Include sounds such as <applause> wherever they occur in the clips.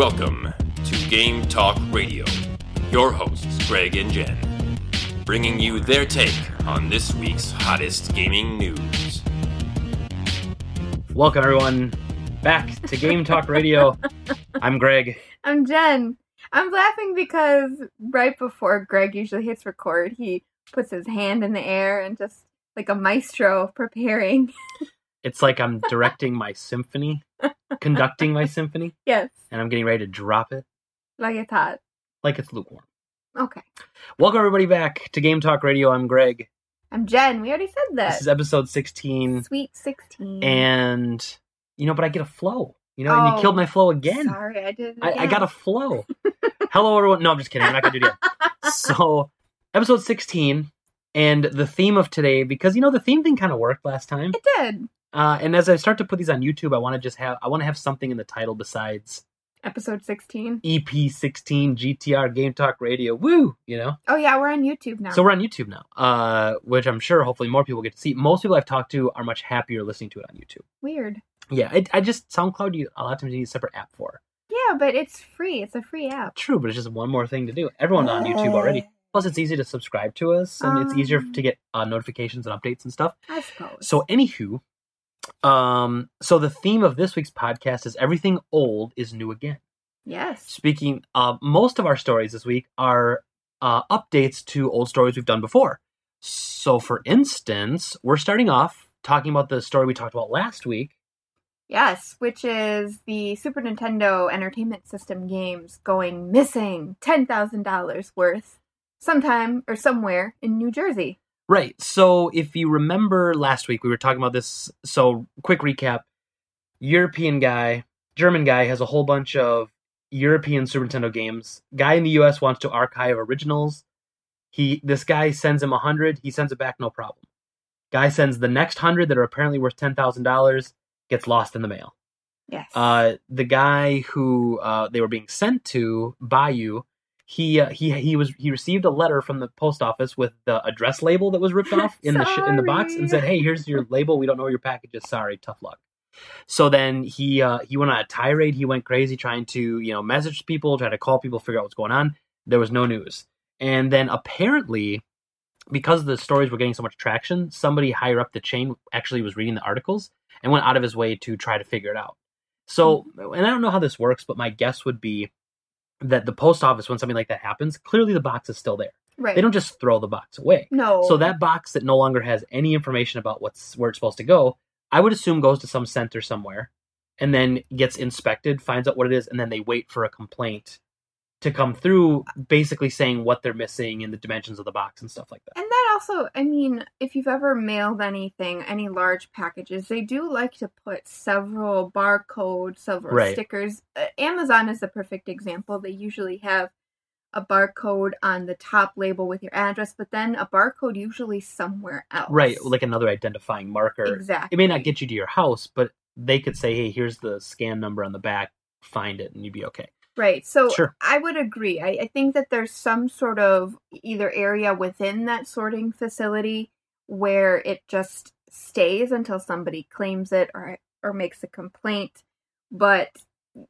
Welcome to Game Talk Radio. Your hosts, Greg and Jen, bringing you their take on this week's hottest gaming news. Welcome, everyone, back to Game Talk Radio. <laughs> I'm Greg. I'm Jen. I'm laughing because right before Greg usually hits record, he puts his hand in the air and just like a maestro preparing. <laughs> It's like I'm directing my symphony, <laughs> conducting my symphony, yes, and I'm getting ready to drop it like it's hot. like it's lukewarm. Okay. Welcome, everybody, back to Game Talk Radio. I'm Greg. I'm Jen. We already said that. This is episode 16, Sweet 16. and you know, but I get a flow. You know, and you Oh, killed my oh, flow again. Sorry, I did. I, I got a flow. <laughs> Hello, everyone. No, I'm just kidding. I'm not gonna do that. So, <laughs> episode 16, and the theme of today, because you know the theme thing kind of worked last time. It did. Uh, and as I start to put these on YouTube, I want to just have I want to have something in the title besides Episode 16. EP16 GTR Game Talk Radio. Woo, you know. Oh, yeah, we're on YouTube now. So we're on YouTube now, uh, which I'm sure hopefully more people get to see. Most people I've talked to are much happier listening to it on YouTube. Weird. Yeah, I, I just SoundCloud you a lot of times you need a separate app for. Yeah, but it's free. It's a free app. True, but it's just one more thing to do. Everyone's on YouTube already. Plus, it's easy to subscribe to us, and it's easier Um. to get uh, notifications and updates and stuff. I suppose. So, anywho, um, so the theme of this week's podcast is everything old is new again. yes. Speaking, uh, most of our stories this week are uh, updates to old stories we've done before. So, for instance, we're starting off talking about the story we talked about last week. Yes, which is the Super Nintendo Entertainment System games going missing $10,000 worth sometime or somewhere in New Jersey. Right. So, if you remember last week, we were talking about this. So, quick recap European guy, German guy has a whole bunch of European Super Nintendo games. Guy in the US wants to archive originals. He this guy sends him a hundred, he sends it back no problem. Guy sends the next hundred that are apparently worth ten thousand dollars, gets lost in the mail. Yes. Uh, the guy who uh, they were being sent to, byuu, he uh, he he was he received a letter from the post office with the address label that was ripped off in the sh- in the box and said, "Hey, here's your label. We don't know your package is. Sorry, tough luck." So then he uh, he went on a tirade. He went crazy trying to you know message people, try to call people, figure out what's going on. There was no news, and then apparently. Because the stories were getting so much traction, somebody higher up the chain actually was reading the articles and went out of his way to try to figure it out. So, and I don't know how this works, but my guess would be that the post office, when something like that happens, clearly the box is still there. right. They don't just throw the box away. No. So that box that no longer has any information about what's where it's supposed to go, I would assume goes to some center somewhere, and then gets inspected, finds out what it is, and then they wait for a complaint to come through, basically saying what they're missing and the dimensions of the box and stuff like that. And that also, I mean, if you've ever mailed anything, any large packages, they do like to put several barcodes, several Right. stickers. Uh, Amazon is the perfect example. They usually have a barcode on the top label with your address, but then a barcode usually somewhere else. Right, like another identifying marker. exactly. It may not get you to your house, but they could say, "Hey, here's the scan number on the back. Find it, and you'd be okay." Right. So Sure. I would agree. I, I think that there's some sort of either area within that sorting facility where it just stays until somebody claims it or or makes a complaint. But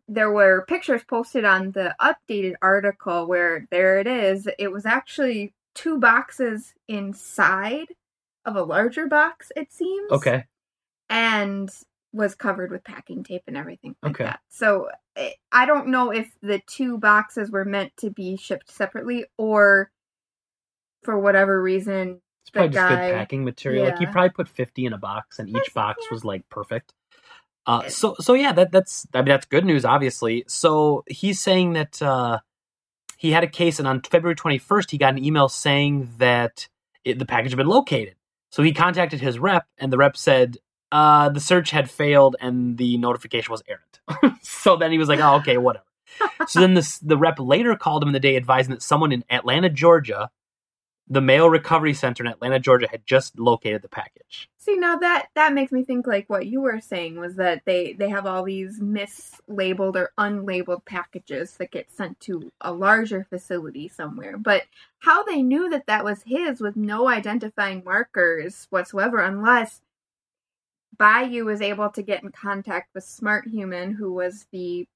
there were pictures posted on the updated article where there it is. It was actually two boxes inside of a larger box, it seems Okay, and was covered with packing tape and everything like Okay. that. So I- don't know if the two boxes were meant to be shipped separately or for whatever reason. it's probably just guy- good packing material. Like he probably put fifty in a box, and each box yeah. was like perfect. Uh, so so yeah, that that's I mean that's good news, obviously. So he's saying that uh, he had a case, and on February twenty first, he got an email saying that it, the package had been located. So he contacted his rep, and the rep said uh, the search had failed, and the notification was errant. <laughs> so then he was like, "Oh, okay, whatever." so then this, the rep later called him in the day, advising that someone in Atlanta, Georgia, the mail recovery center in Atlanta, Georgia, had just located the package. See now that that makes me think like what you were saying was that they they have all these mislabeled or unlabeled packages that get sent to a larger facility somewhere. But how they knew that that was his with no identifying markers whatsoever, unless byuu was able to get in contact with Smart Human, who was the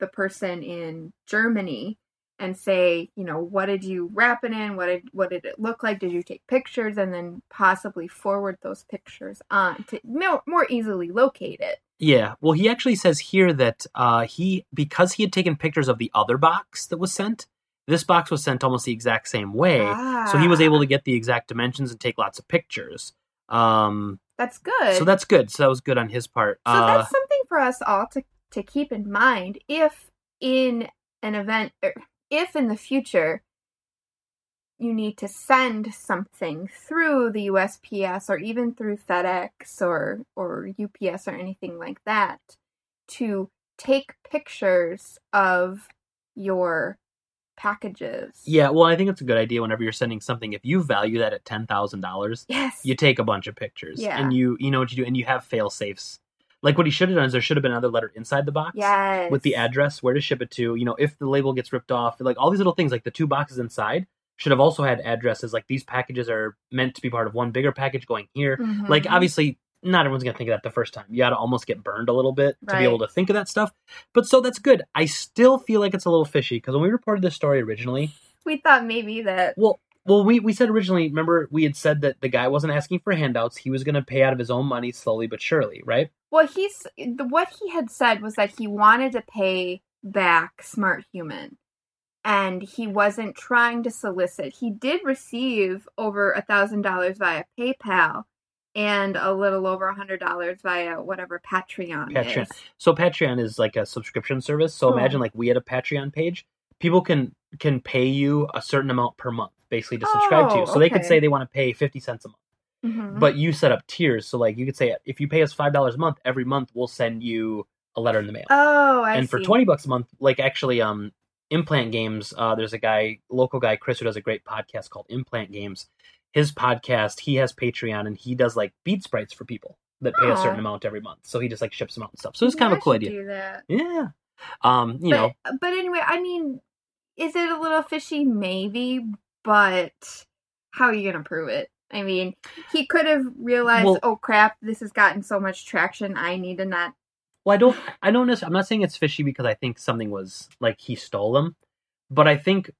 the person in Germany and say, you know, what did you wrap it in? What did what did it look like? Did you take pictures and then possibly forward those pictures on to more, more easily locate it? Yeah. Well, he actually says here that uh, he because he had taken pictures of the other box that was sent. This box was sent almost the exact same way, so he was Ah. able to get the exact dimensions and take lots of pictures. Um, That's good. so that's good. So that was good on his part. So uh, that's something for us all to, to keep in mind if in an event, er, if in the future you need to send something through the USPS or even through FedEx or, or UPS or anything like that to take pictures of your packages. yeah. Well, I think it's a good idea whenever you're sending something. If you value that at ten thousand dollars, Yes. you take a bunch of pictures Yeah. and you you know what you do and you have fail safes like what he should have done is there should have been another letter inside the box yes. with the address where to ship it to you know if the label gets ripped off like all these little things like the two boxes inside should have also had addresses like these packages are meant to be part of one bigger package going here Mhm. like obviously not everyone's gonna think of that the first time you gotta almost get burned a little bit to Right. be able to think of that stuff but so that's good i still feel like it's a little fishy because when we reported this story originally we thought maybe that well, well, we, we said originally. Remember, we had said that the guy wasn't asking for handouts. He was going to pay out of his own money slowly but surely, right? Well, he's what he had said was that he wanted to pay back Smart Human, and he wasn't trying to solicit. He did receive over a thousand dollars via PayPal, and a little over a hundred dollars via whatever Patreon, Patreon. is. So Patreon is like a subscription service. So Oh. imagine like we had a Patreon page. People can can pay you a certain amount per month, basically to subscribe to you. Oh, So they could say they want to pay fifty cents a month, Mhm. but you set up tiers. So like you could say if you pay us five dollars a month, every month we'll send you a letter in the mail. oh, I and for 20 bucks a month like actually um implant games uh there's a guy local guy chris who does a great podcast called implant games his podcast he has patreon and he does like beat sprites for people that pay a certain amount every month so he just like ships them out and stuff so it's kind of a cool idea yeah um you but, know but anyway, I mean, is it a little fishy? Maybe, but how are you going to prove it? I mean, he could have realized, Well- oh crap, this has gotten so much traction. I need to not. well i don't i don't necessarily i'm not saying it's fishy because i think something was like he stole them but i think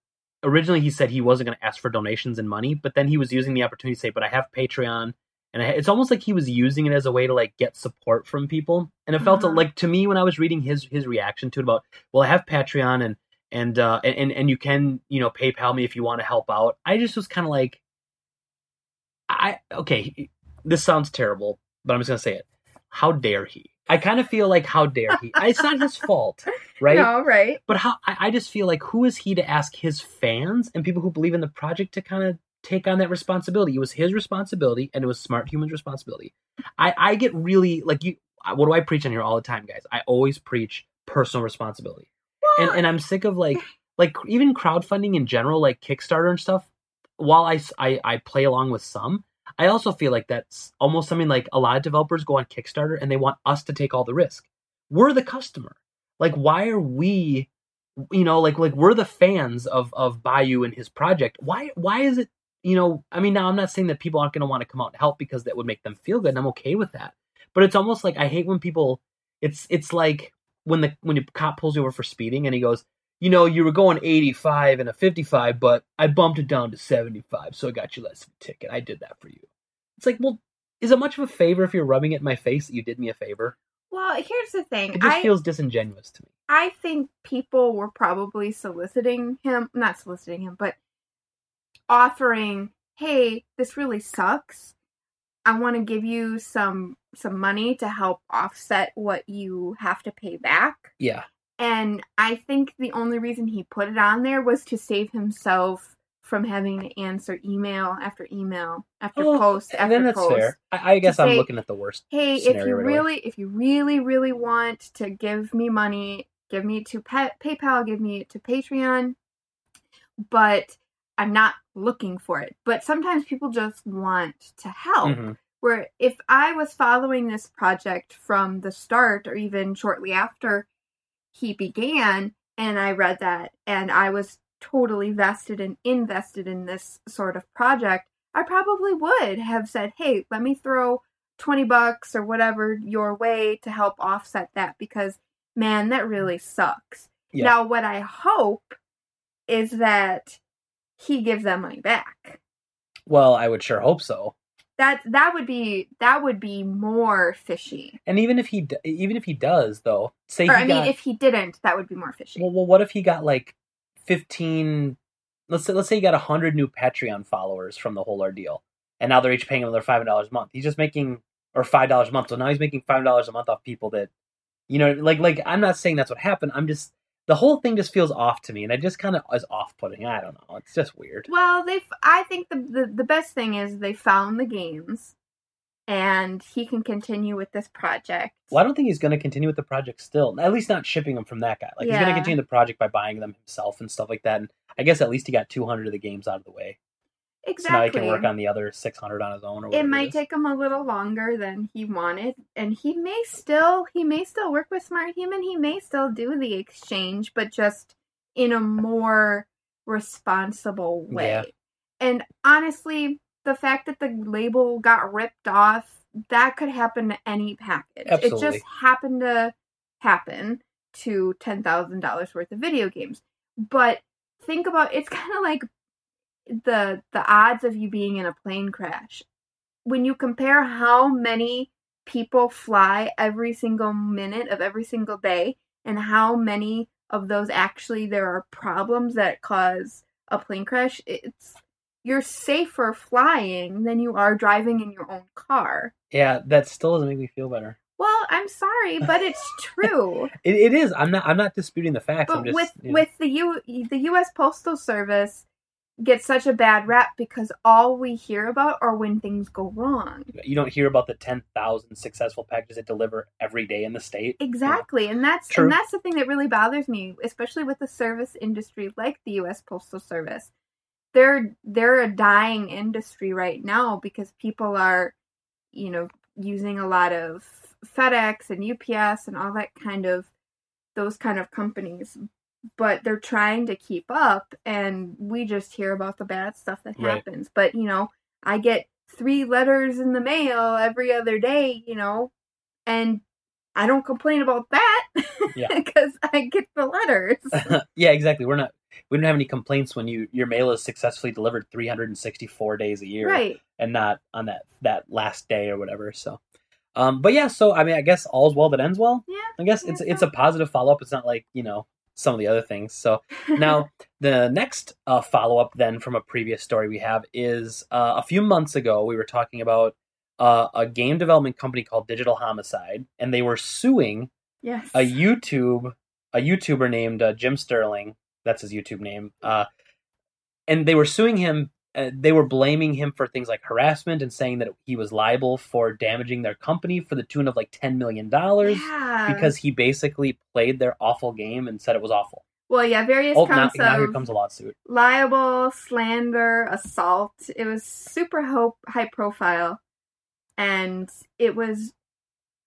originally he said he wasn't going to ask for donations and money but then he was using the opportunity to say but i have patreon and I, it's almost like he was using it as a way to like get support from people. And it felt Uh-huh. like to me when i was reading his his reaction to it about well i have patreon and and uh and and you can you know paypal me if you want to help out i just was kind of like i okay this sounds terrible but i'm just going to say it. How dare he i kind of feel like how dare he it's not his fault <laughs> right No, right? but how I, I just feel like who is he to ask his fans and people who believe in the project to kind of take on that responsibility? It was his responsibility and it was Smart Human's responsibility. I, I get really like you what do I preach on here all the time, guys? I always preach personal responsibility. And and I'm sick of like <laughs> like even crowdfunding in general, like Kickstarter and stuff. While I I, I play along with some, I also feel like that's almost something like a lot of developers go on Kickstarter and they want us to take all the risk. We're the customer. Like, why are we, you know, like like we're the fans of of byuu and his project. Why why is it, you know? I mean, now I'm not saying that people aren't going to want to come out and help because that would make them feel good, and I'm okay with that. But it's almost like I hate when people. It's it's like when the when the cop pulls you over for speeding and he goes, you know, you were going 85 and a 55, but I bumped it down to 75, so I got you less of a ticket. I did that for you. It's like, well, is it much of a favor if you're rubbing it in my face that you did me a favor? Well, here's the thing. It just I feels disingenuous to me. I think people were probably soliciting him, not soliciting him, but offering, "Hey, this really sucks. I want to give you some some money to help offset what you have to pay back." Yeah. And I think the only reason he put it on there was to save himself from having to answer email after email after Oh, post after then that's post fair. I, I guess I'm say, looking at the worst. hey if you right away. really if you really really want to give me money give me to pa- paypal give me to patreon but i'm not looking for it but sometimes people just want to help Mhm. where if i was following this project from the start or even shortly after he began and i read that and i was totally vested and invested in this sort of project i probably would have said hey let me throw 20 bucks or whatever your way to help offset that because man that mm. really sucks Yeah. Now, what I hope is that he gives that money back. Well, I would sure hope so. That that would be that would be more fishy. And even if he even if he does though, say Or I mean, if he didn't, that would be more fishy. well, well, what if he got like fifteen? Let's say let's say he got hundred new Patreon followers from the whole ordeal, and now they're each paying him another five dollars a month. He's just making or five dollars a month. So now he's making five dollars a month off people that, you know, like like I'm not saying that's what happened. I'm just the whole thing just feels off to me, and it just kind of is off putting. I don't know. It's just weird. Well, they. I think the, the the best thing is they found the games, and he can continue with this project. Well, I don't think he's going to continue with the project still. At least not shipping them from that guy. Like he's going to continue the project by buying them himself and stuff like that. And I guess at least he got 200 of the games out of the way. Exactly. So now he can work on the other 600 on his own. Or it might is. take him a little longer than he wanted, and he may still he may still work with Smart Human. He may still do the exchange, but just in a more responsible way. Yeah. And honestly, the fact that the label got ripped off, that could happen to any package. It just happened to happen to ten thousand dollars worth of video games. But think about it's <laughs> kind of like the the odds of you being in a plane crash. When you compare how many people fly every single minute of every single day and how many of those actually there are problems that cause a plane crash, it's you're safer flying than you are driving in your own car. Yeah, that still doesn't make me feel better. Well, I'm sorry, but it's <laughs> true. It, it is. I'm not. I'm not disputing the facts. I'm but just with you know, with the U the U.S. Postal Service gets such a bad rap because all we hear about are when things go wrong. you don't hear about the 10,000 successful packages that deliver every day in the state. Exactly, and that's True. and that's the thing that really bothers me, especially with the service industry like the U.S. Postal Service. They're they're a dying industry right now because people are, you know, using a lot of FedEx and UPS and all that kind of those kind of companies. But they're trying to keep up, and we just hear about the bad stuff that Right. happens. But you know, I get three letters in the mail every other day, you know, and I don't complain about that Yeah. <laughs> because I get the letters. <laughs> yeah, exactly. We're not. We don't have any complaints when you your mail is successfully delivered 364 days a year, right. and not on that that last day or whatever. So, um, but yeah. So I mean, I guess all's well that ends well. Yeah. I guess it's Yeah. it's a positive follow up. It's not like you know some of the other things. So now <laughs> the next uh, follow up then from a previous story we have is uh, a few months ago we were talking about uh, a game development company called Digital Homicide, and they were suing yes. a YouTube a YouTuber named uh, Jim Sterling. That's his YouTube name. Uh, and they were suing him. Uh, they were blaming him for things like harassment and saying that he was liable for damaging their company for the tune of like ten million dollars yeah. because he basically played their awful game and said it was awful. well, yeah, various Oh, now, counts now here comes a lawsuit. Libel, slander, assault. It was super ho- high profile, and it was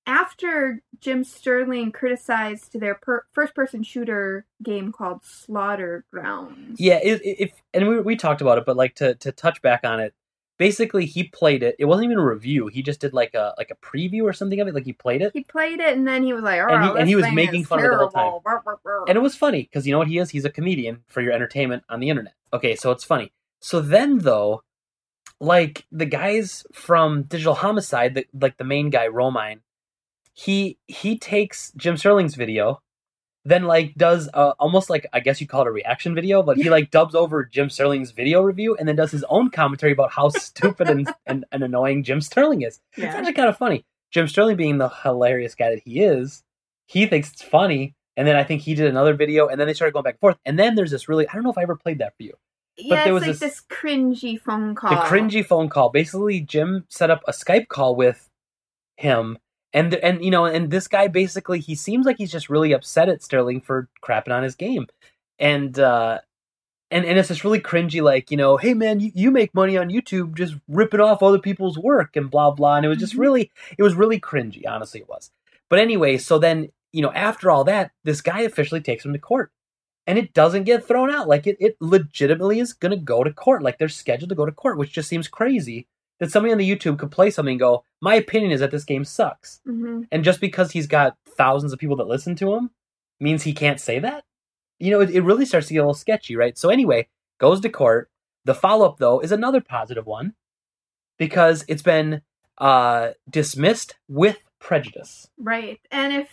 after Jim Sterling criticized their per- first-person shooter game called Slaughter Grounds. Yeah, if, if and we we talked about it, but like to to touch back on it, basically he played it. It wasn't even a review. He just did like a like a preview or something of it. Like he played it. He played it and then he was like, "Oh, And he- and he was making fun of it the whole time. terrible." And it was funny because you know what he is? He's a comedian for your entertainment on the internet. Okay, so it's funny. So then though, like the guys from Digital Homicide, the, like the main guy Romine, he he takes Jim Sterling's video, then like does uh, almost like I guess you call it a reaction video, but he like dubs over Jim Sterling's video review and then does his own commentary about how <laughs> stupid and, and, and annoying Jim Sterling is. It's actually kind of funny. Jim Sterling being the hilarious guy that he is, he thinks it's funny. And then I think he did another video, and then they started going back and forth. And then there's this really, I don't know if I ever played that for you. yeah, there it's was like this- this, cringy phone call. The cringy phone call. Basically, Jim set up a Skype call with him. And, and you know, and this guy basically, he seems like he's just really upset at Sterling for crapping on his game. And, uh, and, and it's just really cringy, like, you know, hey man, you, you make money on YouTube just ripping off other people's work and blah, blah. And it was just Mhm. really, it was really cringy, honestly, it was. But anyway, so then, you know, after all that, this guy officially takes him to court. And it doesn't get thrown out. Like, it, it legitimately is going to go to court. Like, they're scheduled to go to court, which just seems crazy that somebody on the YouTube could play something and go, my opinion is that this game sucks. hmm And just because he's got thousands of people that listen to him means he can't say that? you know, it, it really starts to get a little sketchy, right? So anyway, goes to court. The follow up though is another positive one because it's been uh, dismissed with prejudice. Right. And if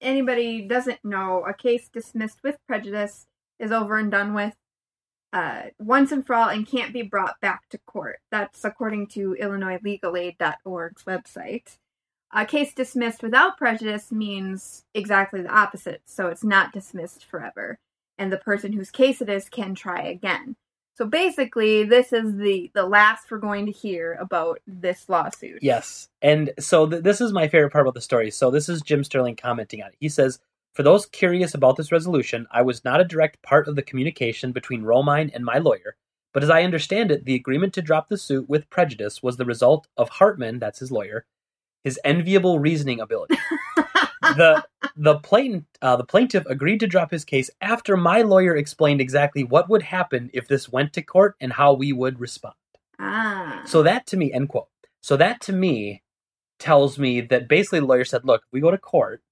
anybody doesn't know, a case dismissed with prejudice is over and done with uh, once and for all and can't be brought back to court. That's according to IllinoisLegalAid.org's website. A case dismissed without prejudice means exactly the opposite, so it's not dismissed forever, and the person whose case it is can try again. So basically, this is the the last we're going to hear about this lawsuit. Yes. And so th- this is my favorite part about the story. So this is Jim Sterling commenting on it. He says, For those curious about this resolution, I was not a direct part of the communication between Romine and my lawyer, but as I understand it, the agreement to drop the suit with prejudice was the result of Hartman, that's his lawyer, his enviable reasoning ability. <laughs> the the plaintiff uh, the plaintiff agreed to drop his case after my lawyer explained exactly what would happen if this went to court and how we would respond. ah. So that to me, end quote. So that to me tells me that basically the lawyer said, "Look, we go to court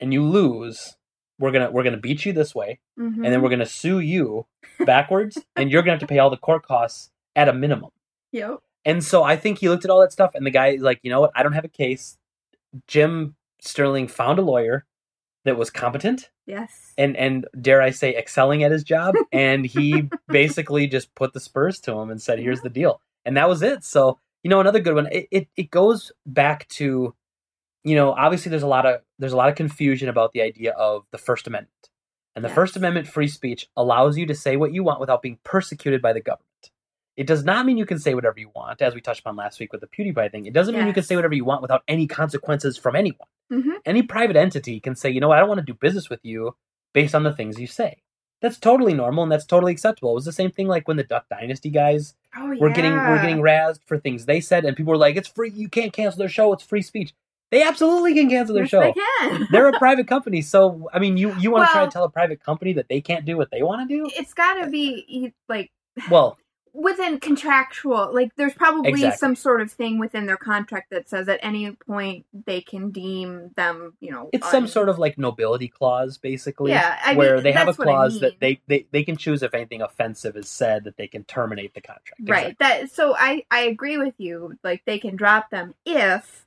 and you lose, we're gonna we're gonna beat you this way, Mhm. and then we're gonna sue you <laughs> backwards, and you're gonna have to pay all the court costs at a minimum." Yep. And so I think he looked at all that stuff, and the guy is like, "You know what? I don't have a case." Jim Sterling found a lawyer that was competent Yes. and and dare I say excelling at his job <laughs> and he basically just put the spurs to him and said here's the deal and that was it so you know another good one it, it it goes back to you know obviously there's a lot of there's a lot of confusion about the idea of the first amendment and the Yes. first amendment free speech allows you to say what you want without being persecuted by the government it does not mean you can say whatever you want as we touched upon last week with the pewdiepie thing it doesn't mean you can say whatever you want without any consequences from anyone hmm any private entity can say, you know, what, I don't want to do business with you based on the things you say. That's totally normal and that's totally acceptable. It was the same thing like when the Duck Dynasty guys Oh yeah. were getting were getting razzed for things they said, and people were like, "It's free. You can't cancel their show. It's free speech." They absolutely can cancel their Yes, show. They can. <laughs> They're a private company, so I mean, you you want to try Well- to tell a private company that they can't do what they want to do? it's got to be like Well, <sighs> within contractual like there's probably Exactly. some sort of thing within their contract that says at any point they can deem them you know it's some sort of like nobility clause, basically. yeah I where mean, they have a what I clause that they, they they can choose if anything offensive is said that they can terminate the contract. right that so i i agree with you like they can drop them if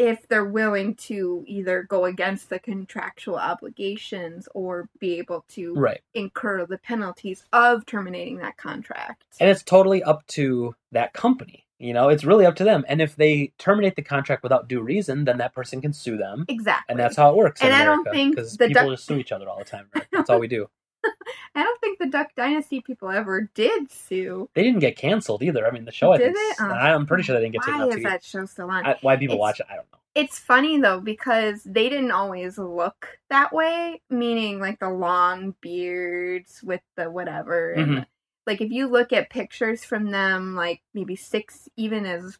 if they're willing to either go against the contractual obligations or be able to Right. incur the penalties of terminating that contract And it's totally up to that company. You know, it's really up to them. And if they terminate the contract without due reason, then that person can sue them. exactly And that's how it works. And in I don't America, think because people duck- just sue each other all the time. Right? <laughs> That's all we do. <laughs> i don't think the duck dynasty people ever did sue They didn't get canceled either. I mean, the show. I Did think they? Oh, I'm pretty sure they didn't get taken why is TV. that show still on I, why people It's- watch it, I don't know. it's funny though because they didn't always look that way meaning like the long beards with the whatever and Mhm. like if you look at pictures from them like maybe six even as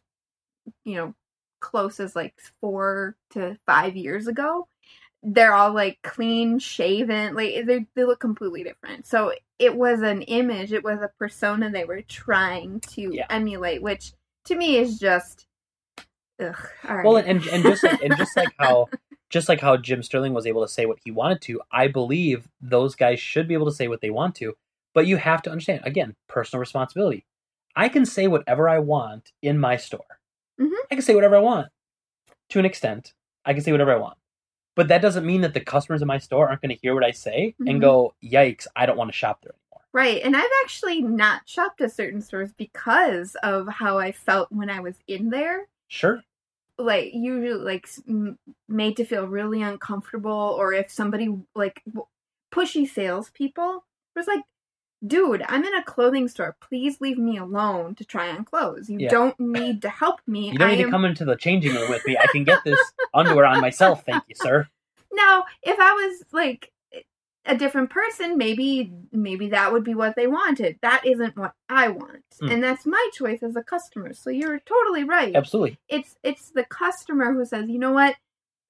you know close as like four to five years ago they're all like clean shaven like they, they look completely different so it was an image it was a persona they were trying to Yeah. emulate which to me is just ugh, all right. Well, and and just like, and just like how <laughs> just like how Jim Sterling was able to say what he wanted to, I believe those guys should be able to say what they want to. But you have to understand again, personal responsibility. I can say whatever I want in my store. Mhm. I can say whatever I want to an extent. I can say whatever I want. But that doesn't mean that the customers in my store aren't going to hear what I say Mhm. and go, "Yikes! I don't want to shop there anymore." Right, and I've actually not shopped at certain stores because of how I felt when I was in there. Sure. Like usually, like made to feel really uncomfortable, or if somebody like pushy salespeople was like, "Dude, I'm in a clothing store. Please leave me alone to try on clothes. You Yeah. don't need to help me. You don't I need am to come into the changing room with me. I can get this <laughs> underwear on myself, thank you, sir. Now, if I was like a different person, maybe maybe that would be what they wanted. That isn't what I want. Mm. And that's my choice as a customer. So you're totally right. Absolutely. It's it's the customer who says, "You know what?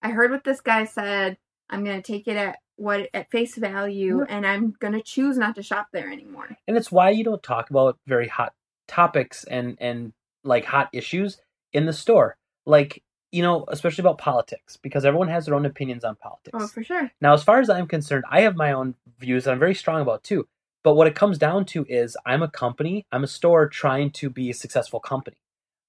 I heard what this guy said. I'm going to take it at what at face value and I'm going to choose not to shop there anymore." and it's why you don't talk about very hot topics and and like hot issues in the store like you know, especially about politics, because everyone has their own opinions on politics. Oh, for sure. Now, as far as I'm concerned, I have my own views that I'm very strong about too. But what it comes down to is I'm a company, I'm a store trying to be a successful company.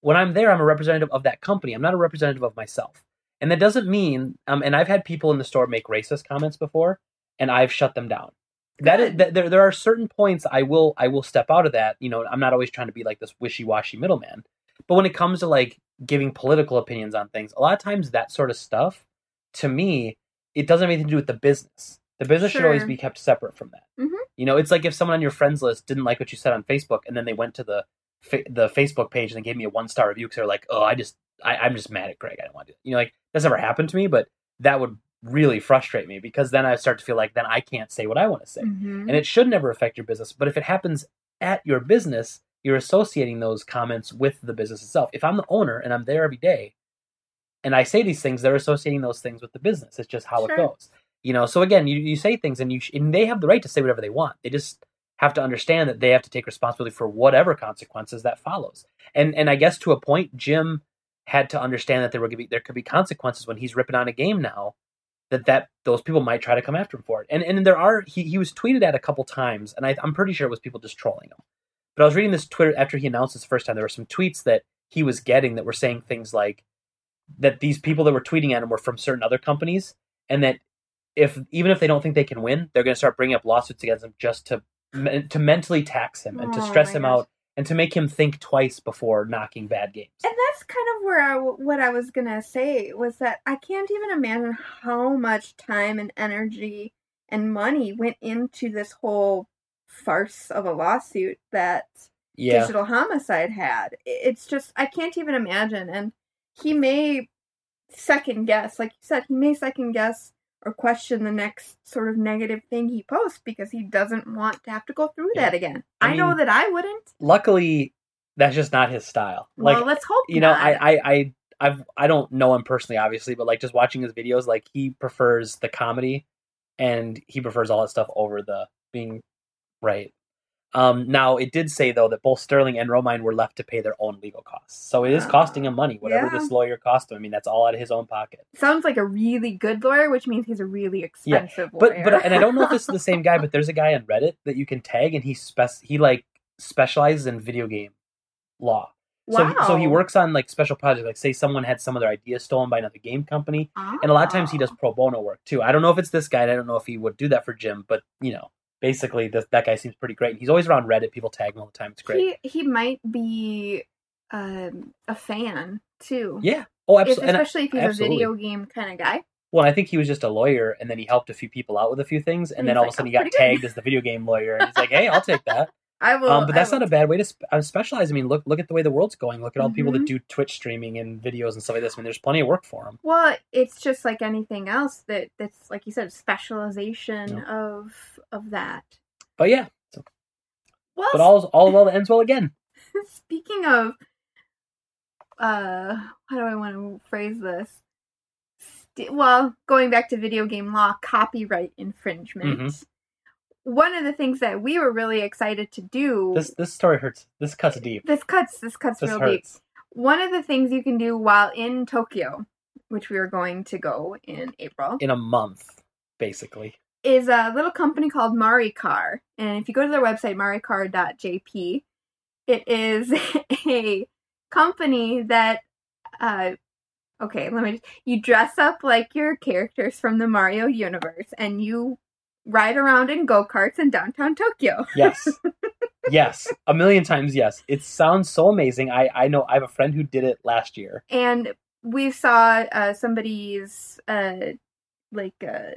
When I'm there, I'm a representative of that company. I'm not a representative of myself. And that doesn't mean, um, and I've had people in the store make racist comments before, and I've shut them down. That is, that there, there are certain points I will I will step out of that. You know, I'm not always trying to be like this wishy washy middleman. But when it comes to like giving political opinions on things, a lot of times that sort of stuff, to me, it doesn't have anything to do with the business. The business should always be kept separate from that. Mhm. You know, it's like if someone on your friends list didn't like what you said on Facebook, and then they went to the fa- the Facebook page and they gave me a one star review because they're like, "Oh, I just I, I'm just mad at Greg. I don't want to." do it. You know, like that's never happened to me, but that would really frustrate me because then I start to feel like then I can't say what I want to say Mhm. and it should never affect your business. But if it happens at your business, you're associating those comments with the business itself. If I'm the owner and I'm there every day, and I say these things, they're associating those things with the business. It's just how Sure. it goes. You know. So again, you, you say things, and you sh- and they have the right to say whatever they want. They just have to understand that they have to take responsibility for whatever consequences that follows. And and I guess to a point, Jim had to understand that there were be there could be consequences when he's ripping on a game now that that those people might try to come after him for it. And and there are he, he was tweeted at a couple times, and I, I'm pretty sure it was people just trolling him. But I was reading this Twitter after he announced this first time. There were some tweets that he was getting that were saying things like that these people that were tweeting at him were from certain other companies, and that if even if they don't think they can win, they're going to start bringing up lawsuits against him just to to mentally tax him and to Oh stress him gosh. out and to make him think twice before knocking bad games. And that's kind of where I what I was gonna say was that I can't even imagine how much time and energy and money went into this whole farce of a lawsuit that Yeah, digital homicide had. It's just I can't even imagine. And he may second guess, like you said, he may second guess or question the next sort of negative thing he posts because he doesn't want to have to go through Yeah. that again. I I, know that I wouldn't. luckily that's just not his style. Like well, let's hope you know. I, I, I, I've, I don't know him personally, obviously, but like just watching his videos, like he prefers the comedy, and he prefers all that stuff over the being right. Um, now it did say though that both Sterling and Romine were left to pay their own legal costs, so it is costing him money. Whatever Yeah. this lawyer cost him, I mean, that's all out of his own pocket. sounds like a really good lawyer, which means he's a really expensive But lawyer. but and I don't know if this is the same guy, <laughs> but there's a guy on Reddit that you can tag, and he spec he like specializes in video game law. So, wow. so he works on like special projects, like say someone had some of their ideas stolen by another game company, and a lot of times he does Ah. pro bono work too. I don't know if it's this guy. And I don't know if he would do that for Jim, but you know, basically this, that guy seems pretty great. He's always around Reddit. People tag him all the time. It's great. He he might be um, a fan too. yeah. Oh, If- absolutely. especially if he's absolutely. a video game kind of guy. well, I think he was just a lawyer, and then he helped a few people out with a few things, and And then all like, of a sudden he got tagged as the video game lawyer, and he's like, "Hey, I'll take that." <laughs> I will. Um, but that's will not a bad way to sp- uh, specialize. I mean, look look at the way the world's going. Look at all the people that Mhm. do Twitch streaming and videos and stuff like this. I mean, there's plenty of work for them. Well, it's just like anything else that that's like you said, specialization of of that. But yeah, Well, but all all well that ends well again. <laughs> speaking of, uh, how do I want to phrase this? St- well, going back to video game law, copyright infringement. Mhm. One of the things that we were really excited to do. This this story hurts. This cuts deep. this cuts. This cuts This real deep. One of the things you can do while in Tokyo, which we are going to go in April, in a month, basically. is a little company called Maricar. And if you go to their website, maricar.jp, it is <laughs> a company that, uh, okay, let me just, you dress up like your characters from the Mario universe and you ride around in go karts in downtown Tokyo. Yes. <laughs> yes. A million times yes. It sounds so amazing. I, I know I have a friend who did it last year. And we saw uh, somebody's, uh, like, uh,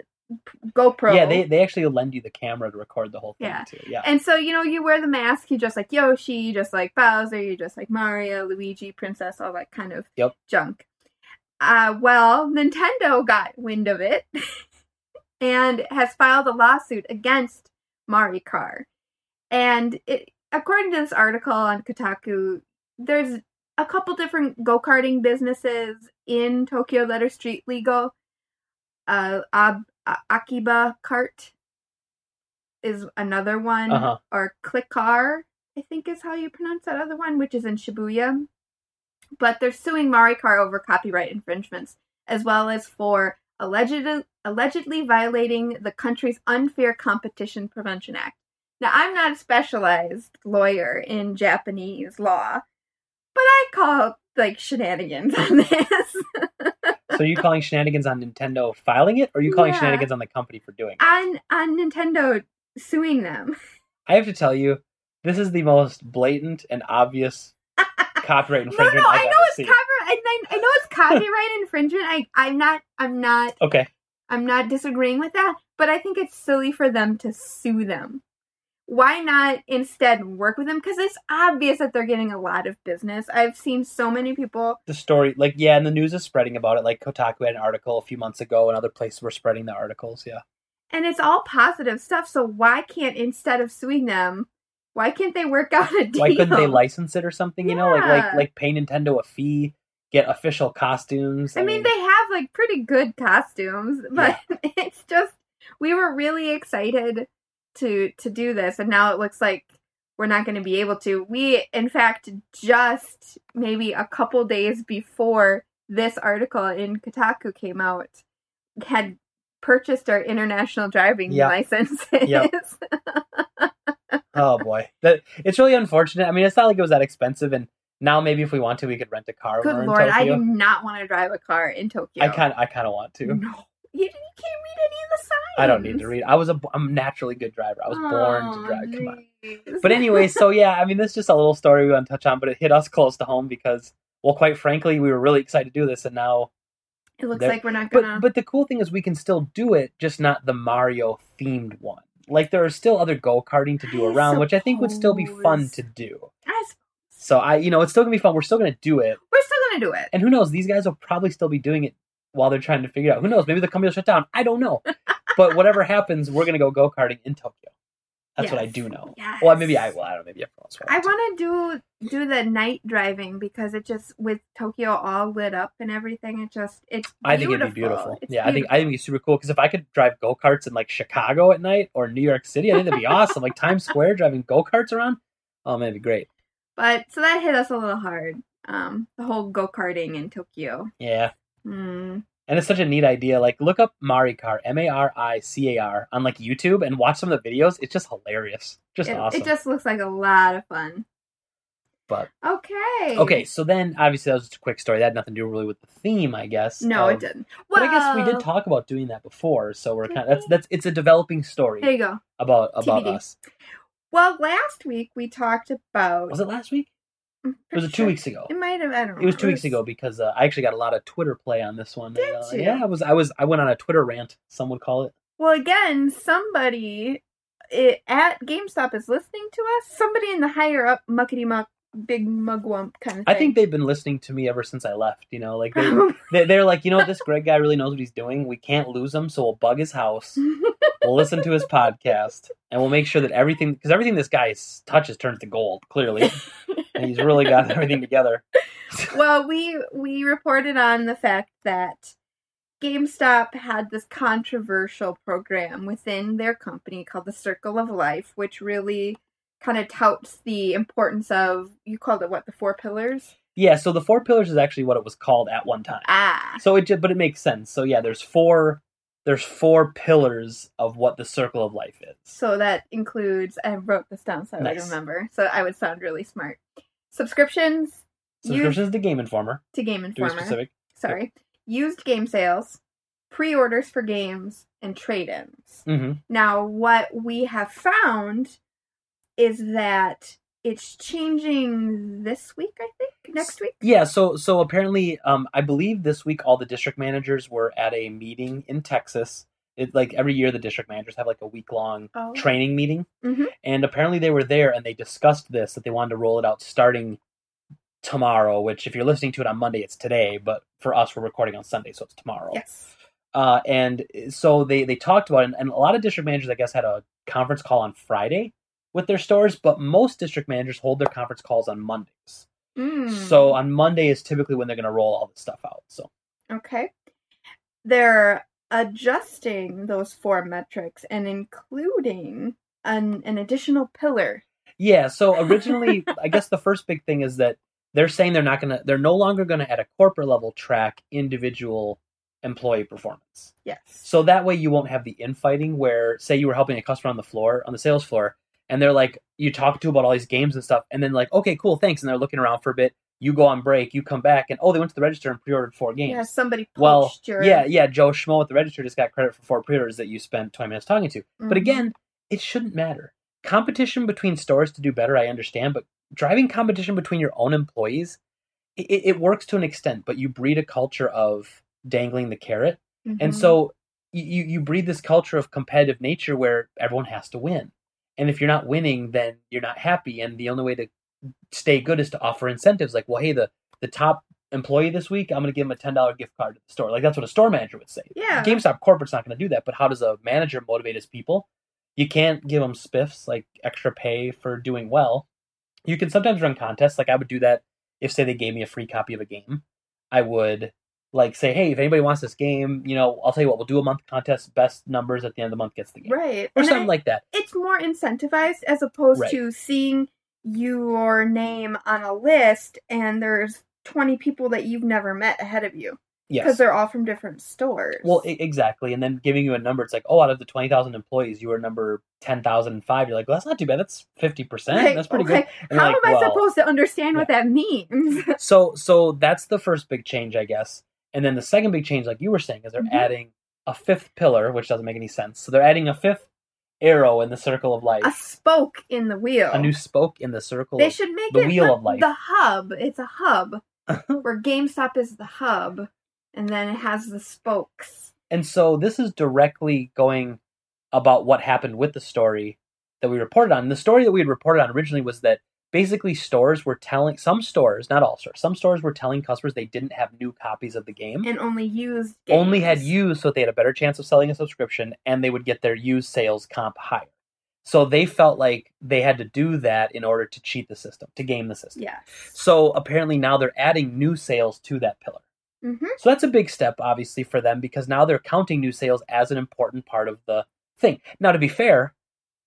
GoPro. Yeah, they, they actually lend you the camera to record the whole thing Yeah. too. Yeah. And so, you know, you wear the mask, you just like Yoshi, you just like Bowser, you just like Mario, Luigi, Princess, all that kind of Yep. junk. Uh, well, Nintendo got wind of it <laughs> and has filed a lawsuit against Maricar. And it, according to this article on Kotaku, there's a couple different go karting businesses in Tokyo that are street legal. Uh, Ab- Akiba Kart is another one, Uh-huh. or Clickar, I think is how you pronounce that other one, which is in Shibuya. but they're suing Maricar over copyright infringements, as well as for allegedly allegedly violating the country's Unfair Competition Prevention Act. Now, I'm not a specialized lawyer in Japanese law, but I call like shenanigans on <laughs> this. So are you calling shenanigans on Nintendo filing it, or are you calling Yeah. shenanigans on the company for doing it? on on Nintendo suing them. <laughs> I have to tell you, this is the most blatant and obvious <laughs> copyright infringement no, I've I know ever it's seen. copyright. I, I know it's copyright <laughs> infringement. I I'm not I'm not okay, I'm not disagreeing with that, but I think it's silly for them to sue them. Why not instead work with them? Because it's obvious that they're getting a lot of business. I've seen so many people. the story, like, yeah, and the news is spreading about it. Like Kotaku had an article a few months ago, and other places were spreading the articles. Yeah, And it's all positive stuff. So why can't instead of suing them, why can't they work out a deal? why couldn't they license it or something? You know, like like like pay Nintendo a fee, get official costumes. I mean, they have like pretty good costumes, but <laughs> it's just we were really excited to to do this, and now it looks like we're not going to be able to. We, in fact, just maybe a couple days before this article in Kotaku came out, had purchased our international driving Yeah. licenses. Yep. <laughs> oh boy, that it's really unfortunate. I mean, it's not like it was that expensive, and now maybe if we want to, we could rent a car. Good lord, I do not want to drive a car in Tokyo. I kind I kind of want to. No, you, you can't read any of the signs. I don't need to read. I was a I'm a naturally good driver. I was born to drive. Come on. But anyway, so yeah, I mean, this is just a little story we want to touch on, but it hit us close to home because, well, quite frankly, we were really excited to do this, and now. it looks like we're not gonna. But but the cool thing is we can still do it, just not the Mario themed one. Like there are still other go karting to do around, which I think would still be fun to do. I So I, you know, it's still gonna be fun. We're still gonna do it, we're still gonna do it. and who knows? These guys will probably still be doing it while they're trying to figure out. Who knows? Maybe the company will shut down. I don't know. <laughs> but whatever happens, we're gonna go go karting in Tokyo. That's what I do know. Yes. Well, maybe I will. I don't know. Maybe everyone else will. I want to do do the night driving because it just with Tokyo all lit up and everything. It just it's. I think it'd be beautiful. It's yeah, I think I think it'd be super cool because if I could drive go karts in like Chicago at night or New York City, I think that'd be awesome. Like Times Square driving go karts around. Oh man, it'd be great. But so that hit us a little hard. Um, the whole go karting in Tokyo. Yeah, Hmm. and it's such a neat idea. Like look up Maricar, M A R I C A R, on like YouTube and watch some of the videos. It's just hilarious, just it, awesome. it just looks like a lot of fun. But- okay. Okay, so then obviously that was just a quick story. That had nothing to do really with the theme, I guess. No, it didn't. But I guess we did talk about doing that before, so we're kind of that's that's it's a developing story. There you go. about about TBD. us. Well, last week we talked about. Was it last week? It was it two sure- weeks ago. It might have. I don't know. It was two weeks ago because uh, I actually got a lot of Twitter play on this one. Did Uh, you? Yeah, I was I was I went on a Twitter rant. Some would call it. Well, again, somebody i at GameStop is listening to us. Somebody in the higher up muckety muck, big mugwump kind of thing. I think they've been listening to me ever since I left. You know, like they, <laughs> they they're like, you know, what, this Greg guy really knows what he's doing. We can't lose him, so we'll bug his house. We'll <laughs> listen to his podcast, and we'll make sure that everything because everything this guy touches turns to gold. Clearly, and he's really got <laughs> everything together. well, we we reported on the fact that GameStop had this controversial program within their company called the Circle of Life, which really kind of touts the importance of you called it what the four pillars. Yeah, so the four pillars is actually what it was called at one time. Ah, So it just, but it makes sense. So yeah, there's four there's four pillars of what the circle of life is. so that includes. I wrote this down so I would remember, so I would sound really smart. Subscriptions, Subscriptions to Game Informer, to Game to be Informer. specific. Sorry, used game sales, pre-orders for games, and trade-ins. hmm Now, what we have found is that it's changing this week, I think, next week. Yeah, so so apparently, um, I believe this week all the district managers were at a meeting in Texas. It like every year the district managers have like a week long Oh. training meeting, Mhm. and apparently they were there and they discussed this that they wanted to roll it out starting tomorrow. Which, if you're listening to it on Monday, it's today, but for us, we're recording on Sunday, so it's tomorrow. Yes. Uh, and so they they talked about it, and, and a lot of district managers, I guess, had a conference call on Friday with their stores, but most district managers hold their conference calls on Mondays. Mm. So on Monday is typically when they're going to roll all this stuff out. So Okay. They're adjusting those four metrics and including an, an additional pillar. yeah, so originally, <laughs> I guess the first big thing is that they're saying they're not gonna they're no longer gonna at a corporate level track individual employee performance. Yes. So that way you won't have the infighting where say you were helping a customer on the floor, on the sales floor, and they're like you talk to about all these games and stuff, and then like, okay, cool, thanks. And they're looking around for a bit. You go on break, you come back, and oh, they went to the register and pre-ordered four games. Yeah, somebody well, your yeah, yeah. Joe Schmo at the register just got credit for four pre-orders that you spent twenty minutes talking to. But Mhm. again, it shouldn't matter. Competition between stores to do better, I understand, but driving competition between your own employees, it, it works to an extent, but you breed a culture of dangling the carrot. And Mhm. so you, you breed this culture of competitive nature where everyone has to win. And if you're not winning, then you're not happy. And the only way to stay good is to offer incentives like, well, hey, the, the top employee this week, I'm going to give him a $10 gift card to the store. Like that's what a store manager would say. Yeah. GameStop corporate's not going to do that. But how does a manager motivate his people? You can't give them spiffs like extra pay for doing well. You can sometimes run contests. Like I would do that if, say, they gave me a free copy of a game. I would like say, hey, if anybody wants this game, you know, I'll tell you what, we'll do a month contest. Best numbers at the end of the month gets the game, right. or And something I- like that. it's more incentivized as opposed Right. to seeing your name on a list and there's 20 people that you've never met ahead of you because they're all from different stores. Well, e- exactly, and then giving you a number, it's like, oh, out of the twenty thousand employees, you were number ten thousand and five. You're like, well, that's not too bad. That's fifty percent. Like, That's pretty okay, good. How like, am I well, supposed to understand what that means? <laughs> So so that's the first big change, I guess. And then the second big change, like you were saying, is they're Mhm. adding a fifth pillar, which doesn't make any sense. So they're adding a fifth arrow in the circle of life, a spoke in the wheel. a new spoke in the circle. they of, should make the it wheel the, of life. the hub. It's a hub <laughs> where GameStop is the hub, and then it has the spokes. And so this is directly going about what happened with the story that we reported on. The story that we had reported on originally was that basically stores were telling some stores, not all stores, some stores were telling customers they didn't have new copies of the game. And only used. only had used so they had a better chance of selling a subscription and they would get their used sales comp higher. So they felt like they had to do that in order to cheat the system, to game the system. Yeah. So apparently now they're adding new sales to that pillar. hmm So that's a big step, obviously, for them because now they're counting new sales as an important part of the thing. Now, to be fair,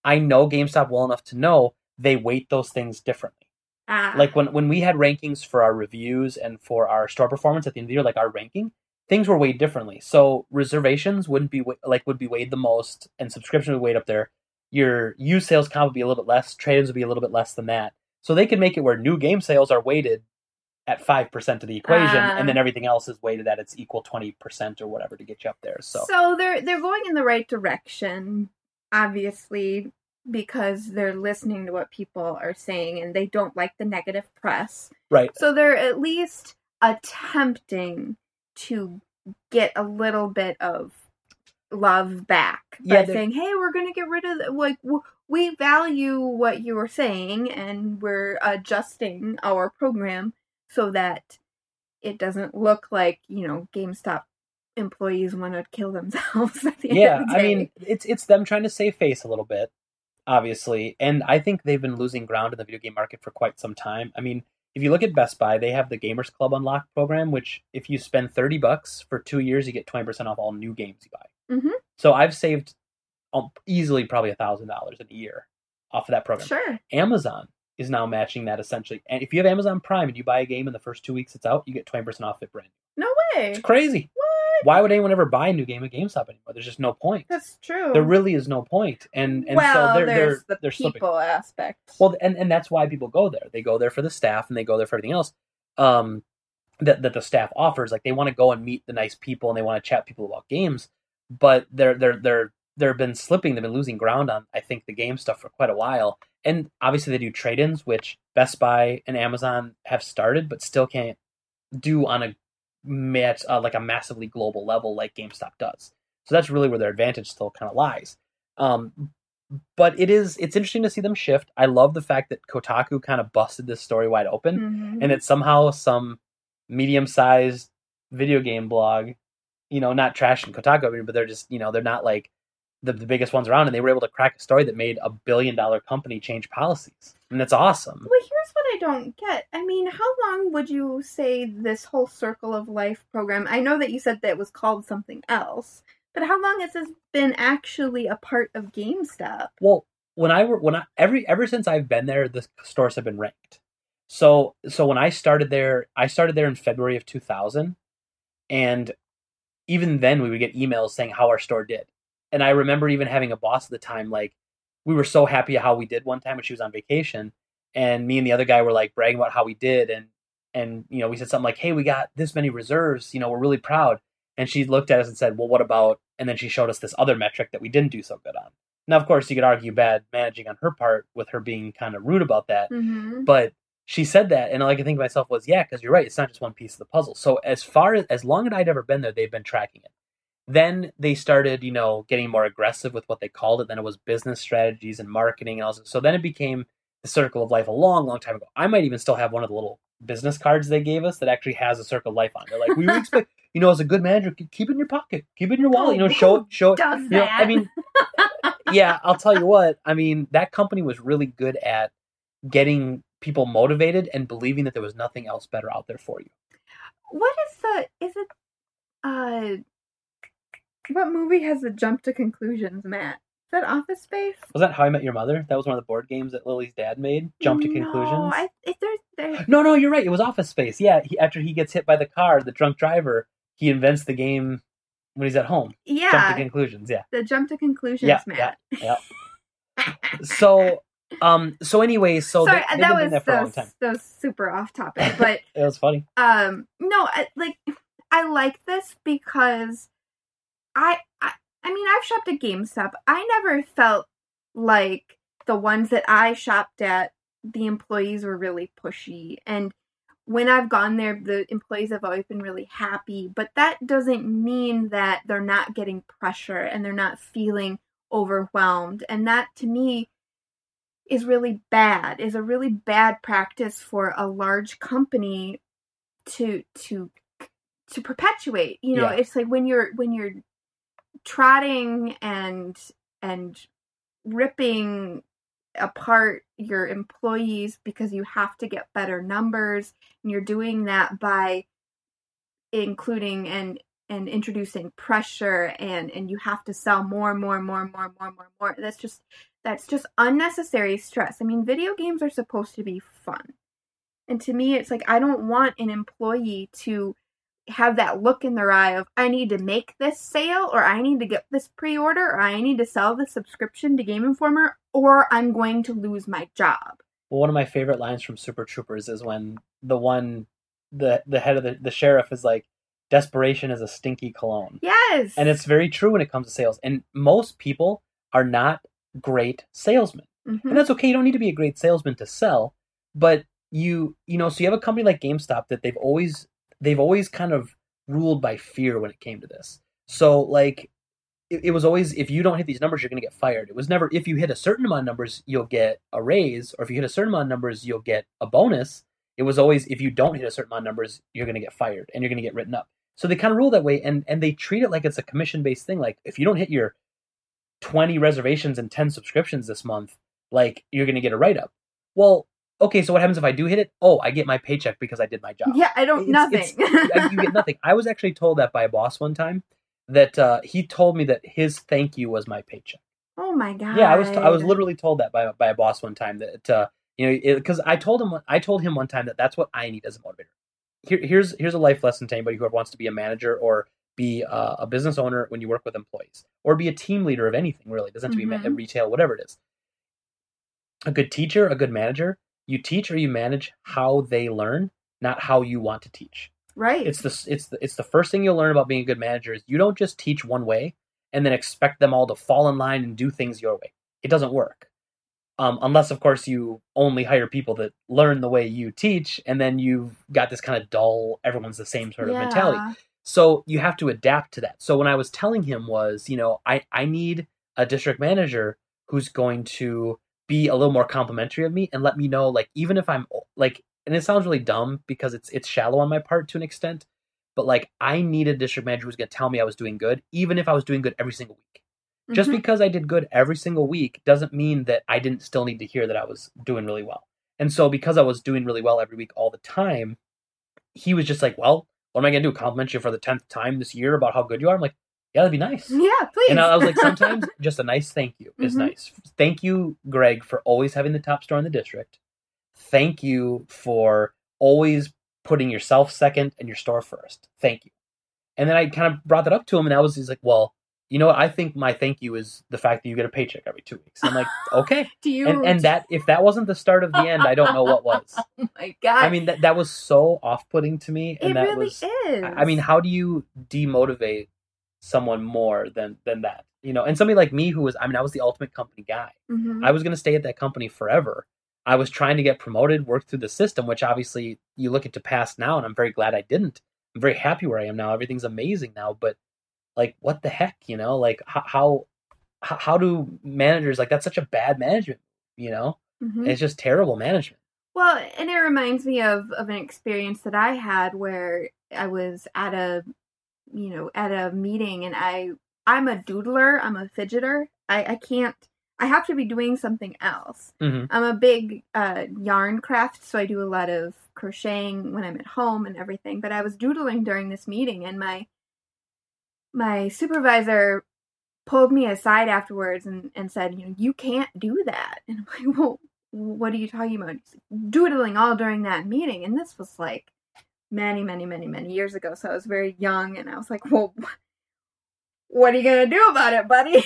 I know GameStop well enough to know they weight those things differently. Ah. Like when, when we had rankings for our reviews and for our store performance at the end of the year, like our ranking, things were weighed differently. So reservations wouldn't be like would be weighed the most, and subscription would be weighed up there. Your used sales comp would be a little bit less. Trade-ins would be a little bit less than that. So they could make it where new game sales are weighted at five percent of the equation, Ah. and then everything else is weighted at its equal twenty percent or whatever to get you up there. So, So they're they're going in the right direction, obviously, because they're listening to what people are saying and they don't like the negative press. right, So they're at least attempting to get a little bit of love back by they're- saying, "Hey, we're going to get rid of the, like we value what you were saying and we're adjusting our program so that it doesn't look like, you know, GameStop employees want to kill themselves <laughs> at the end yeah. of the I mean, it's it's them trying to save face a little bit, obviously, and I think they've been losing ground in the video game market for quite some time. I mean, if you look at Best Buy, they have the Gamers Club Unlock program, which if you spend thirty bucks for two years, you get twenty percent off all new games you buy. Mhm. So I've saved um, easily probably a thousand dollars in a year off of that program. Sure. Amazon is now matching that essentially, and if you have Amazon Prime and you buy a game in the first two weeks it's out, you get twenty percent off it brand. No way. It's crazy. What? Why would anyone ever buy a new game at GameStop anymore? There's just no point. That's true. There really is no point, and and well, so they're there's they're the they're slipping. aspect. Well, and and that's why people go there. They go there for the staff, and they go there for everything else. Um, that that the staff offers. Like they want to go and meet the nice people, and they want to chat people about games. But they're they're they're they've been slipping. They've been losing ground on I think the game stuff for quite a while. And obviously they do trade-ins, which Best Buy and Amazon have started, but still can't do on a match uh, like a massively global level like GameStop does. So that's really where their advantage still kind of lies. Um, but it is it's interesting to see them shift. I love the fact that Kotaku kind of busted this story wide open, Mhm. and that somehow some medium-sized video game blog, you know, not trashing Kotaku, but they're just you know they're not like the, the biggest ones around, and they were able to crack a story that made a billion-dollar company change policies, and that's awesome. Well, here's what I don't get. I mean, how long would you say this whole Circle of Life program? I know that you said that it was called something else, but how long has this been actually a part of GameStop? Well, when I were when I every ever since I've been there, the stores have been ranked. So so when I started there, I started there in February of 2000, and even then we would get emails saying how our store did. And I remember even having a boss at the time like we were so happy how we did one time when she was on vacation, and me and the other guy were like bragging about how we did, and and you know we said something like, "Hey, we got this many reserves. You know, we're really proud." And she looked at us and said, "Well, what about?" And then she showed us this other metric that we didn't do so good on. Now, of course, you could argue bad managing on her part with her being kind of rude about that, Mm-hmm. but she said that, and all I could think to myself was, "Yeah, because you're right. It's not just one piece of the puzzle." So as far as as long as I'd ever been there, they've been tracking it. Then they started, you know, getting more aggressive with what they called it. Then it was business strategies and marketing and all. So then it became the circle of life a long, long time ago. I might even still have one of the little business cards they gave us that actually has a circle of life on. it. They're like, we would expect, <laughs> you know, as a good manager, keep it in your pocket, keep it in your wallet, you know, show it, show it. Does You know, that? I mean, <laughs> yeah, I'll tell you what. I mean, that company was really good at getting people motivated and believing that there was nothing else better out there for you. what is the? Is it? Uh, what movie has the jump to conclusions, mat? Is that Office Space? Was that How I Met Your Mother? That was one of the board games that Lily's dad made. Jump to conclusions. No, I, if there's there. No, no, you're right. It was Office Space. Yeah, he, after he gets hit by the car, the drunk driver, he invents the game when he's at home. Yeah. Jump to conclusions. Yeah, the jump to conclusions, yeah, mat. yeah, yeah. <laughs> So, um, so anyway, so Sorry, they, they've that been was doing that for a long those, time. those super off topic, <laughs> but It was funny. um no I, like i like this because I, I i mean i've shopped at gamestop. I never felt like the ones that i shopped at the employees were really pushy. And when i've gone there the employees have always been really happy. But that doesn't mean that they're not getting pressure and they're not feeling overwhelmed. And that to me is really bad is a really bad practice for a large company to to to perpetuate. You know Yeah. it's like when you're when you're trotting and and ripping apart your employees because you have to get better numbers and you're doing that by including and and introducing pressure and and you have to sell more and more and more and more and more and more, more. that's just that's just unnecessary stress i mean video games are supposed to be fun and to me it's like i don't want an employee to have that look in their eye of i need to make this sale or i need to get this pre-order or i need to sell this subscription to game informer or i'm going to lose my job Well, one of my favorite lines from Super Troopers is when the one, the the head of the, the sheriff is like, "Desperation is a stinky cologne," yes and it's very true when it comes to sales. And most people are not great salesmen. Mhm. and that's okay. You don't need to be a great salesman to sell, but you you know, so you have a company like GameStop that they've always they've always kind of ruled by fear when it came to this. So like it, it was always if you don't hit these numbers, you're going to get fired. It was never if you hit a certain amount of numbers, you'll get a raise, or if you hit a certain amount of numbers, you'll get a bonus. It was always if you don't hit a certain amount of numbers, you're going to get fired and you're going to get written up. So they kind of rule that way, and and they treat it like it's a commission based thing. Like if you don't hit your 20 reservations and 10 subscriptions this month, like you're going to get a write up. Well, okay, so what happens if I do hit it? Oh, I get my paycheck because I did my job. yeah i don't It's- nothing it's- you get <laughs> nothing. I was actually told that by a boss one time that uh, he told me that his thank you was my paycheck. oh my god Yeah, I was I was literally told that by by a boss one time that uh, you know because I told him I told him one time that that's what I need as a motivator. Here, here's here's a life lesson to anybody who wants to be a manager or be uh, a business owner when you work with employees or be a team leader of anything really. It doesn't have to be ma- Mhm. retail, whatever it is. A good teacher, a good manager, you teach or you manage how they learn, not how you want to teach right it's the it's the it's the first thing you'll learn about being a good manager is you don't just teach one way and then expect them all to fall in line and do things your way. It doesn't work. Um, unless of course you only hire people that learn the way you teach and then you've got this kind of dull everyone's the same sort of mentality. So you have to adapt to that. So when I was telling him was, you know, I I need a district manager who's going to be a little more complimentary of me and let me know like even if I'm like and it sounds really dumb because it's it's shallow on my part to an extent, but like I need a district manager who's going to tell me I was doing good even if I was doing good every single week. Just Mhm. because I did good every single week doesn't mean that I didn't still need to hear that I was doing really well. And so because I was doing really well every week all the time, he was just like, "Well, what am I going to do? Compliment you for the tenth time this year about how good you are?" I'm like, "Yeah, that'd be nice." yeah please And I was like, sometimes <laughs> just a nice thank you is Mhm. nice. Thank you, Greg, for always having the top store in the district. Thank you for always putting yourself second and your store first. Thank you. And then I kind of brought that up to him, and I was he's like, well, you know what? I think my thank you is the fact that you get a paycheck every two weeks. I'm like, <sighs> okay. Do you? And, and that if that wasn't the start of the end, I don't know what <laughs> was. oh my god! I mean, that that was so off putting to me, and it that really was. is. I mean, how do you demotivate someone more than than that? You know, and somebody like me who was, I mean, I was the ultimate company guy. Mhm. I was going to stay at that company forever. I was trying to get promoted, work through the system, which obviously you look at to past now, and I'm very glad I didn't. I'm very happy where I am now. Everything's amazing now, but like, what the heck, you know? Like, how how, how do managers like that's such a bad management? You know, Mhm. it's just terrible management. Well, and it reminds me of of an experience that I had where I was at a you know, at a meeting and I I'm a doodler, I'm a fidgeter. I I can't I have to be doing something else. Mm-hmm. I'm a big uh yarn craft, so I do a lot of crocheting when I'm at home and everything, but I was doodling during this meeting and my my supervisor pulled me aside afterwards and, and said, you know, you can't do that. And I'm like, well, what are you talking about? Like, Doodling all during that meeting. And this was like many, many, many, many years ago. So I was very young and I was like, well, what are you going to do about it, buddy?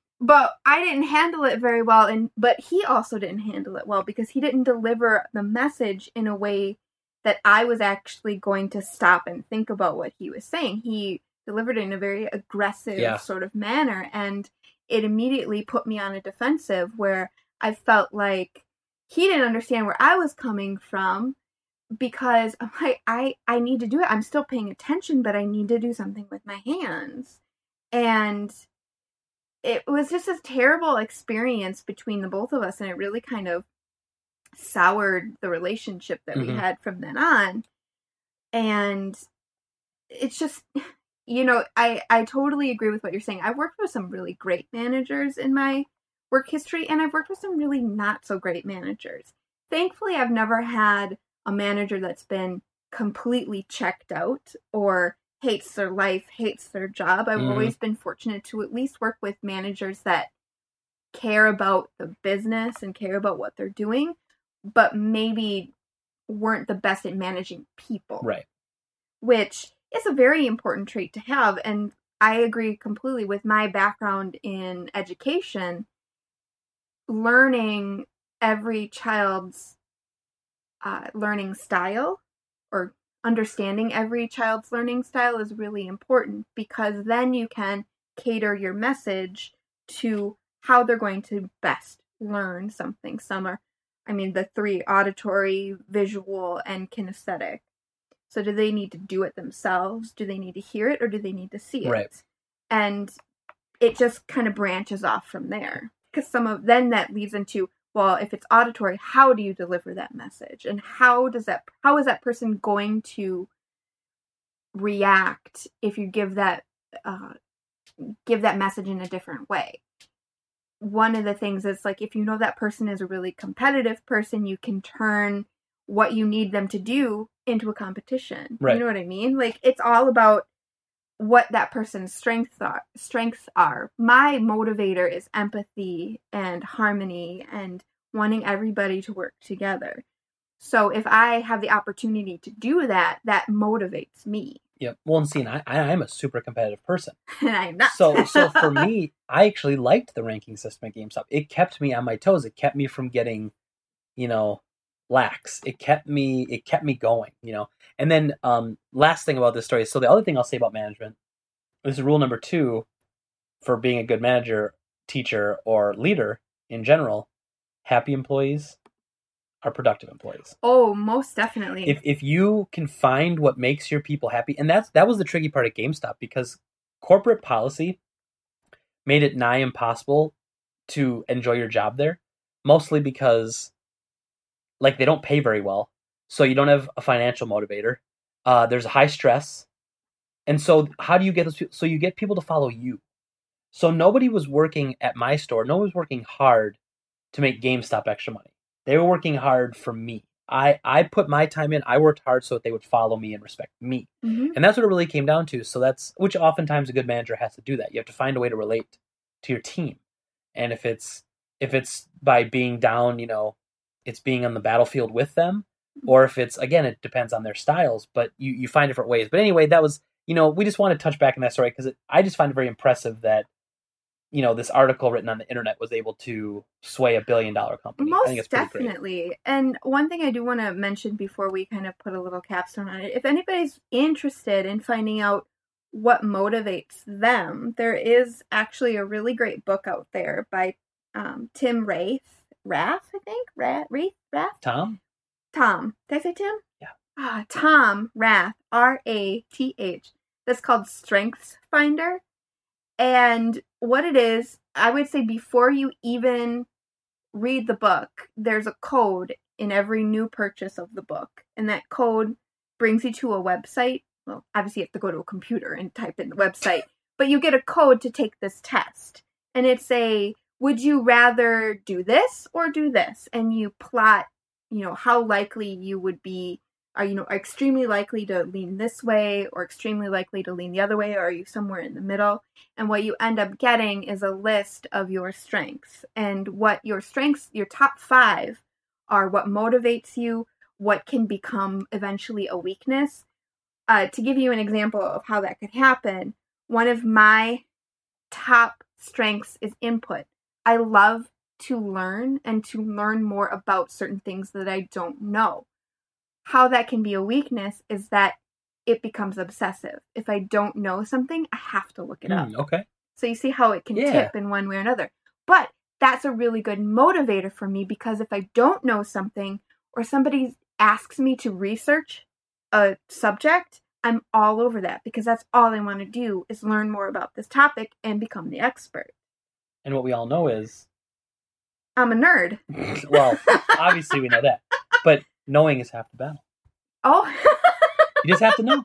<laughs> but I didn't handle it very well. And, but he also didn't handle it well because he didn't deliver the message in a way that I was actually going to stop and think about what he was saying. He delivered it in a very aggressive Yeah. sort of manner. And it immediately put me on a defensive where I felt like he didn't understand where I was coming from because I'm like, I, I need to do it. I'm still paying attention, but I need to do something with my hands. And it was just a terrible experience between the both of us. And it really kind of soured the relationship that we Mhm. had from then on. And it's just, you know, I, I totally agree with what you're saying. I've worked with some really great managers in my work history, and I've worked with some really not so great managers. Thankfully, I've never had a manager that's been completely checked out or hates their life, hates their job. I've Mhm. always been fortunate to at least work with managers that care about the business and care about what they're doing, but maybe weren't the best at managing people Right. which is a very important trait to have. And I agree completely with my background in education. Learning every child's uh, learning style or understanding every child's learning style is really important because then you can cater your message to how they're going to best learn something. Some are, I mean, the three auditory, visual, and kinesthetic. So do they need to do it themselves? Do they need to hear it or do they need to see it? Right. And it just kind of branches off from there. Because some of then that leads into well, if it's auditory, how do you deliver that message? And how does that how is that person going to react if you give that uh, give that message in a different way? One of the things is like if you know that person is a really competitive person, you can turn what you need them to do into a competition. Right. You know what I mean? Like it's all about what that person's strengths are strengths are. My motivator is empathy and harmony and wanting everybody to work together. So if I have the opportunity to do that, that motivates me. Yep. Well, and see, I, I am a super competitive person. <laughs> And I'm not. So, so for <laughs> me, I actually liked the ranking system at GameStop. It kept me on my toes. It kept me from getting, you know, lax. It kept me. It kept me going. You know. And then, um, last thing about this story. So the other thing I'll say about management, this is rule number two, for being a good manager, teacher, or leader in general. Happy employees are productive employees. oh, most definitely. if if you can find what makes your people happy and that's that was the tricky part at GameStop because corporate policy made it nigh impossible to enjoy your job there mostly because like they don't pay very well so you don't have a financial motivator uh, there's a high stress and so how do you get those people so you get people to follow you so nobody was working at my store no one was working hard to make GameStop extra money they were working hard for me. I I put my time in. I worked hard so that they would follow me and respect me. Mhm. And that's what it really came down to. So that's which oftentimes a good manager has to do that. You have to find a way to relate to your team. And if it's if it's by being down, you know, it's being on the battlefield with them, or if it's again, it depends on their styles. But you you find different ways. But anyway, that was you know we just want to touch back on that story because I just find it very impressive that you know this article written on the internet was able to sway a billion dollar company. I think Most it's pretty great. definitely. And one thing I do want to mention before we kind of put a little capstone on it if anybody's interested in finding out what motivates them, there is actually a really great book out there by um, Tim Wraith. Rath, I think? Rath? Rath? Tom, Tom. Did I say Tim? Yeah. Ah, Tom Rath. R A T H. That's called Strengths Finder. And what it is, I would say before you even read the book, there's a code in every new purchase of the book. And that code brings you to a website. Well, obviously, you have to go to a computer and type in the website, but you get a code to take this test. And it's a would you rather do this or do this? And you plot, you know, how likely you would be are you know extremely likely to lean this way or extremely likely to lean the other way or are you somewhere in the middle? And what you end up getting is a list of your strengths. And what your strengths your top 5 are what motivates you what can become eventually a weakness. Uh, to give you an example of how that could happen one of my top strengths is input i love to learn and to learn more about certain things that i don't know how that can be a weakness is that it becomes obsessive. If I don't know something, I have to look it up. Hmm, okay, So you see how it can Yeah. tip in one way or another. But that's a really good motivator for me because if I don't know something or somebody asks me to research a subject, I'm all over that because that's all I want to do is learn more about this topic and become the expert. And what we all know is I'm a nerd. <laughs> well, obviously we know that, but knowing is half the battle. Oh. <laughs> You just have to know.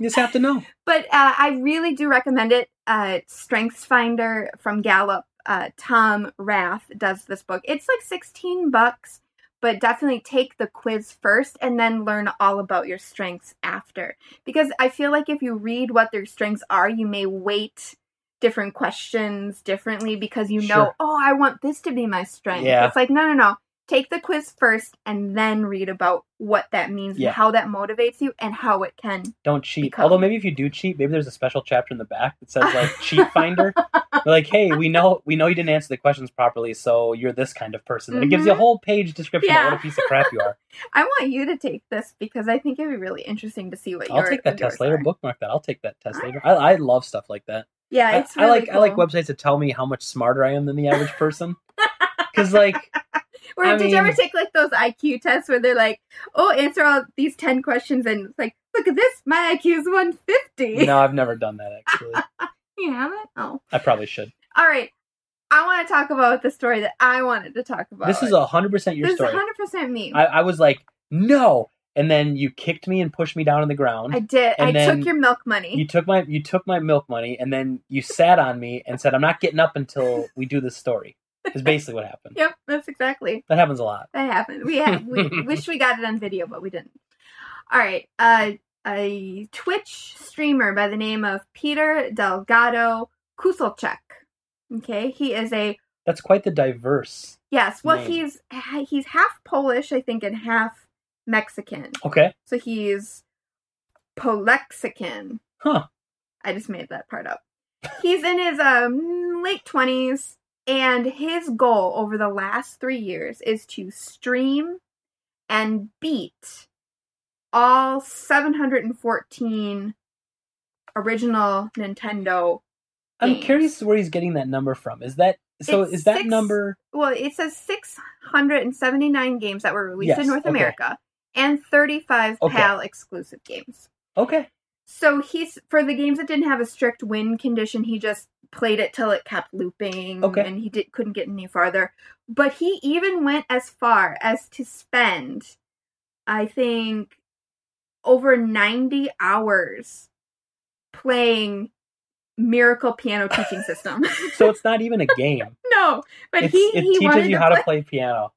You just have to know. but uh, I really do recommend it. Uh, Strengths Finder from Gallup. Uh, Tom Rath does this book. It's like sixteen bucks, but definitely take the quiz first and then learn all about your strengths after. Because I feel like if you read what their strengths are, you may weight different questions differently because you know, Sure. oh, I want this to be my strength. Yeah. It's like no, no, no. Take the quiz first and then read about what that means Yeah. and how that motivates you and how it can Don't cheat. Become- Although maybe if you do cheat, maybe there's a special chapter in the back that says like <laughs> cheat finder. They're like, hey, we know we know you didn't answer the questions properly, so you're this kind of person. And it gives you a Mhm. whole page description of what a piece of crap you are. <laughs> I want you to take this because I think it'd be really interesting to see what you. I'll your take that test later. are. Bookmark that. I'll take that test later. I, I love stuff like that. Yeah, I- it's I, really like I like websites that tell me how much smarter I am than the average person. <laughs> Because like Or I did you ever take like those IQ tests where they're like, "Oh, answer all these ten questions," and it's like, "Look at this, my IQ is one fifty. no, I've never done that actually. <laughs> You haven't? Oh, I probably should. all right. I want to talk about the story that I wanted to talk about. This is hundred percent your this story. is hundred percent me. I, I was like, no, and then you kicked me and pushed me down on the ground. I did. and I took your milk money. you took my you took my milk money, and then you sat on me and said, "I'm not getting up until we do this story." Is basically what happened. Yep, that's exactly. That happens a lot. That happened. We had, we <laughs> wish we got it on video, but we didn't. All right. Uh, a Twitch streamer by the name of Peter Delgado Kusielczuk. Okay, he is a That's quite the diverse. yes. Well, Name. he's he's half Polish, I think, and half Mexican. Okay, So he's Polexican. huh? I just made that part up. He's in his um, late 20s, and his goal over the last three years is to stream and beat all 714 original Nintendo. I'm curious where he's getting that number from. Is that so? It's is that six- number? Well, it says 679 games that were released Yes, in North okay. America and 35 Okay. PAL exclusive games. Okay, So he's for the games that didn't have a strict win condition, he just played it till it kept looping Okay. and he did, couldn't get any farther. But he even went as far as to spend I think over 90 hours playing Miracle Piano Teaching <laughs> System. so it's not even a game. <laughs> no, but It's, he it he teaches you to how play, to play piano.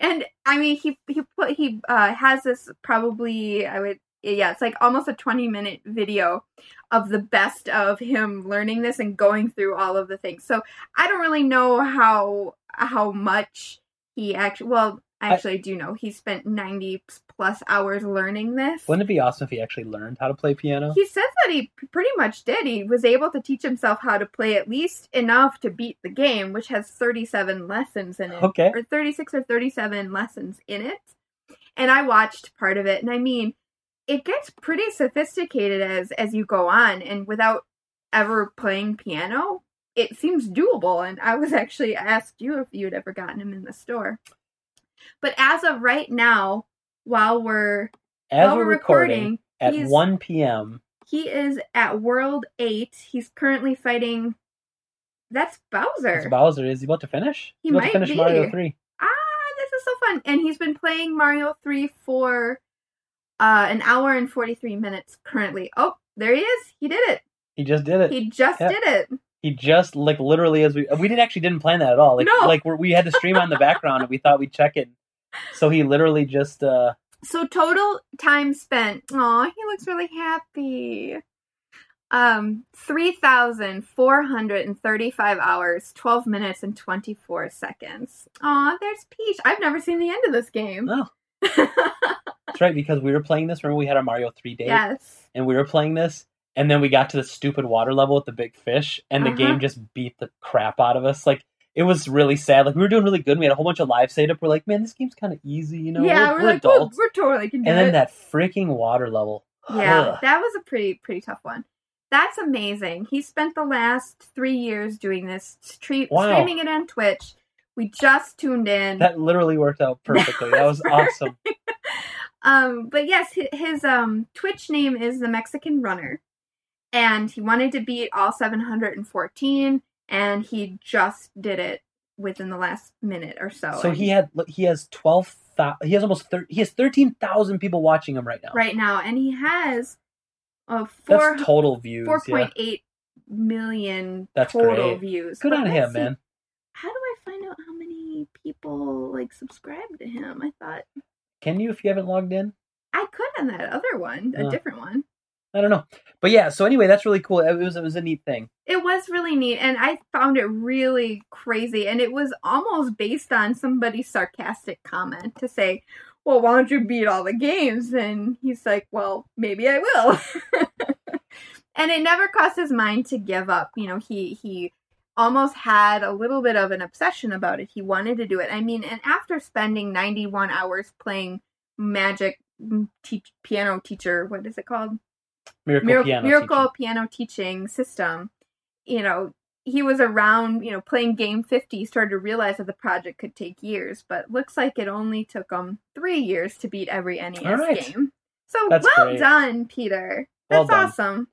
And I mean he he put he uh has this probably I would yeah it's like almost a 20 minute video of the best of him learning this and going through all of the things. So I don't really know how how much he actually well actually I actually do know he spent 90 plus hours learning this. Wouldn't it be awesome if he actually learned how to play piano? He says that he pretty much did. He was able to teach himself how to play at least enough to beat the game, which has 37 lessons in it. Okay. Or 36 or 37 lessons in it. And I watched part of it, and I mean, it gets pretty sophisticated as as you go on, and without ever playing piano, it seems doable. And I was actually asked you if you'd ever gotten him in the store. But as of right now, while we're As while we're recording, at 1 p.m., he is at World Eight. He's currently fighting. That's Bowser. it's Bowser. Is he about to finish? He He's about might to finish be. Mario 3. ah, this is so fun! And he's been playing Mario Three for uh, an hour and forty three minutes currently. Oh, there he is. He did it. He just did it. He just Yeah. did it. he just like literally as we we didn't actually didn't plan that at all. Like No. like we're, we had the stream on the background and we thought we'd check it. So he literally just uh So total time spent. Oh, he looks really happy. Um, three thousand four hundred and thirty-five hours, twelve minutes, and twenty-four seconds. Aw, there's Peach. I've never seen the end of this game. Oh. <laughs> that's right because we were playing this. Remember we had our Mario 3 day yes. and we were playing this and then we got to the stupid water level with the big fish and the Uh-huh. game just beat the crap out of us. Like it was really sad. Like we were doing really good. We had a whole bunch of live setup. We're like, man, this game's kind of easy, you know? yeah, we're, like, oh, adults. we're totally can do and then it. that freaking water level. Yeah, Ugh. that was a pretty pretty tough one. That's amazing. He spent the last three years doing this, stre- Wow. streaming it on Twitch. We just tuned in. That literally worked out <laughs> perfectly. that was awesome. <laughs> um, but yes, his, his um Twitch name is the Mexican Runner, and he wanted to beat all 714, and he just did it within the last minute or so. So he had he has twelve. He has almost thir- he has thirteen thousand people watching him right now. right now, and he has a four That's total views. four yeah. point eight million That's total great. views. Good But on him, see. man. How do I find out how many people like subscribe to him? I thought Can you if you haven't logged in? I could on that other one, a Uh. different one. I don't know. But yeah. So anyway, that's really cool. It was it was a neat thing. It was really neat, and I found it really crazy. And it was almost based on somebody's sarcastic comment to say, "Well, why don't you beat all the games?" And he's like, "Well, maybe I will." <laughs> and it never crossed his mind to give up. You know, he he almost had a little bit of an obsession about it. He wanted to do it. I mean, and after spending 91 hours playing Magic mm, teach, Piano Teacher, what is it called? Miracle piano. Miracle teaching. Piano Teaching System. You know, he was around, you know, playing game 50, started to realize that the project could take years, but looks like it only took him three years to beat every NES right. game. So That's well great. done, Peter. Well That's done. awesome.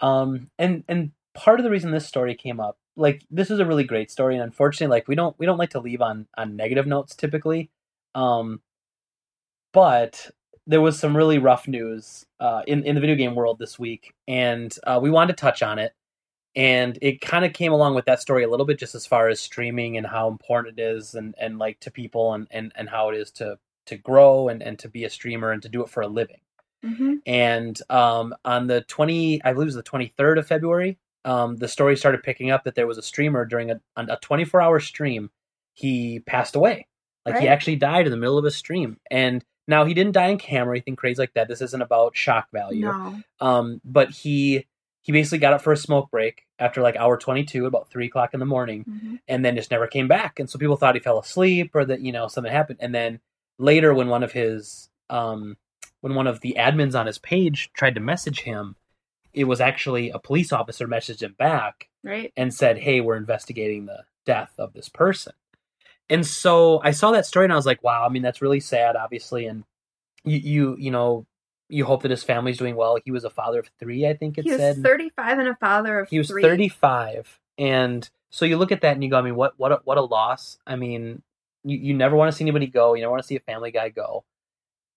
Um, and and part of the reason this story came up, like this is a really great story, and unfortunately, like we don't we don't like to leave on on negative notes typically. Um, but there was some really rough news uh, in in the video game world this week, and uh, we wanted to touch on it. And it kind of came along with that story a little bit, just as far as streaming and how important it is, and and like to people, and and and how it is to to grow and and to be a streamer and to do it for a living. Hmm and um, on the 20 i believe it was the 23rd of february um, the story started picking up that there was a streamer during a, a 24 hour stream he passed away. Like he actually died in the middle of a stream. And now he didn't die in camera or anything crazy like that this isn't about shock value No. um, but he he basically got up for a smoke break after like hour 22 about 3 o'clock in the morning hmm and then just never came back. And so people thought he fell asleep or that you know something happened. And then later, when one of his um, when one of the admins on his page tried to message him, it was actually a police officer messaged him back Right? and said, "Hey, we're investigating the death of this person." And so I saw that story and I was like, "Wow!" I mean, that's really sad, obviously. And you you you know you hope that his family's doing well. He was a father of three, I think it He was said. 35 and a father of He was three. 35, and so you look at that and you go, I mean, what what a, what a loss. I mean, you, you never want to see anybody go. You never want to see a Family Guy go,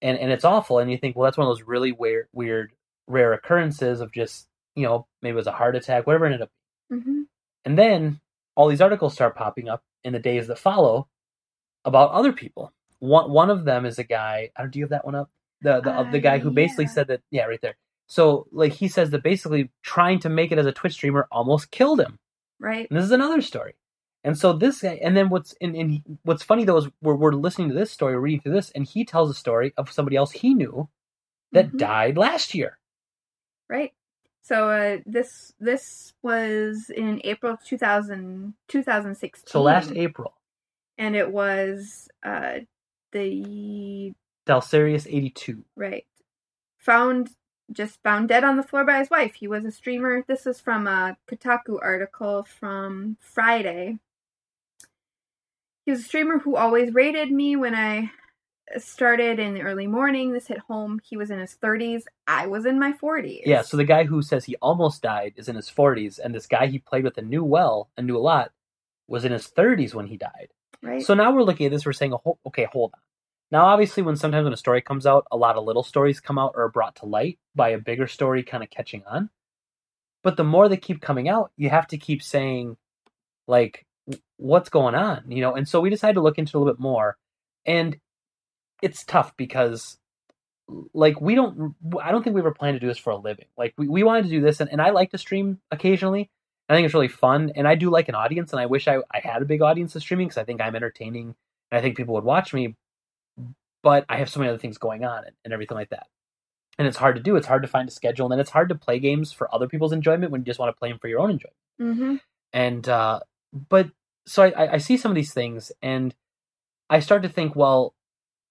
and and it's awful. And you think, well, that's one of those really weird weird rare occurrences of just you know maybe it was a heart attack, whatever it ended up. hmm And then all these articles start popping up in the days that follow about other people. One one of them is a guy. I don't, do you have that one up? The the Uh, the guy who basically yeah. said that. Yeah, right there. So like he says that basically trying to make it as a Twitch streamer almost killed him. Right? And this is another story. And so this guy, and then what's and, and what's funny though is we're, we're listening to this story, reading through this, and he tells a story of somebody else he knew that Mhm. died last year. Right. So uh, this this was in April of 2000, 2016. So last April, and it was uh, the Dalsarius eighty two. right found just found dead on the floor by his wife. He was a streamer. This is from a Kotaku article from Friday. He was a streamer who always rated me when I started in the early morning. This hit home. He was in his 30s. I was in my 40s. Yeah, so the guy who says he almost died is in his forties, and this guy he played with and knew well and knew a lot was in his thirties when he died. right. So now we're looking at this, we're saying, okay, hold on. Now, obviously, when sometimes when a story comes out, a lot of little stories come out or are brought to light by a bigger story kind of catching on. But the more they keep coming out, you have to keep saying, like, what's going on, you know? And so we decided to look into a little bit more. And it's tough because, like, we don't, I don't think we ever planned to do this for a living. Like, we, we wanted to do this, and, and I like to stream occasionally. I think it's really fun, and I do like an audience, and I wish I, I had a big audience of streaming because I think I'm entertaining, and I think people would watch me. But I have so many other things going on and, and everything like that, and it's hard to do. It's hard to find a schedule, and then it's hard to play games for other people's enjoyment when you just want to play them for your own enjoyment. mm-hmm. And uh, but so I, I- I see some of these things, and I start to think, well,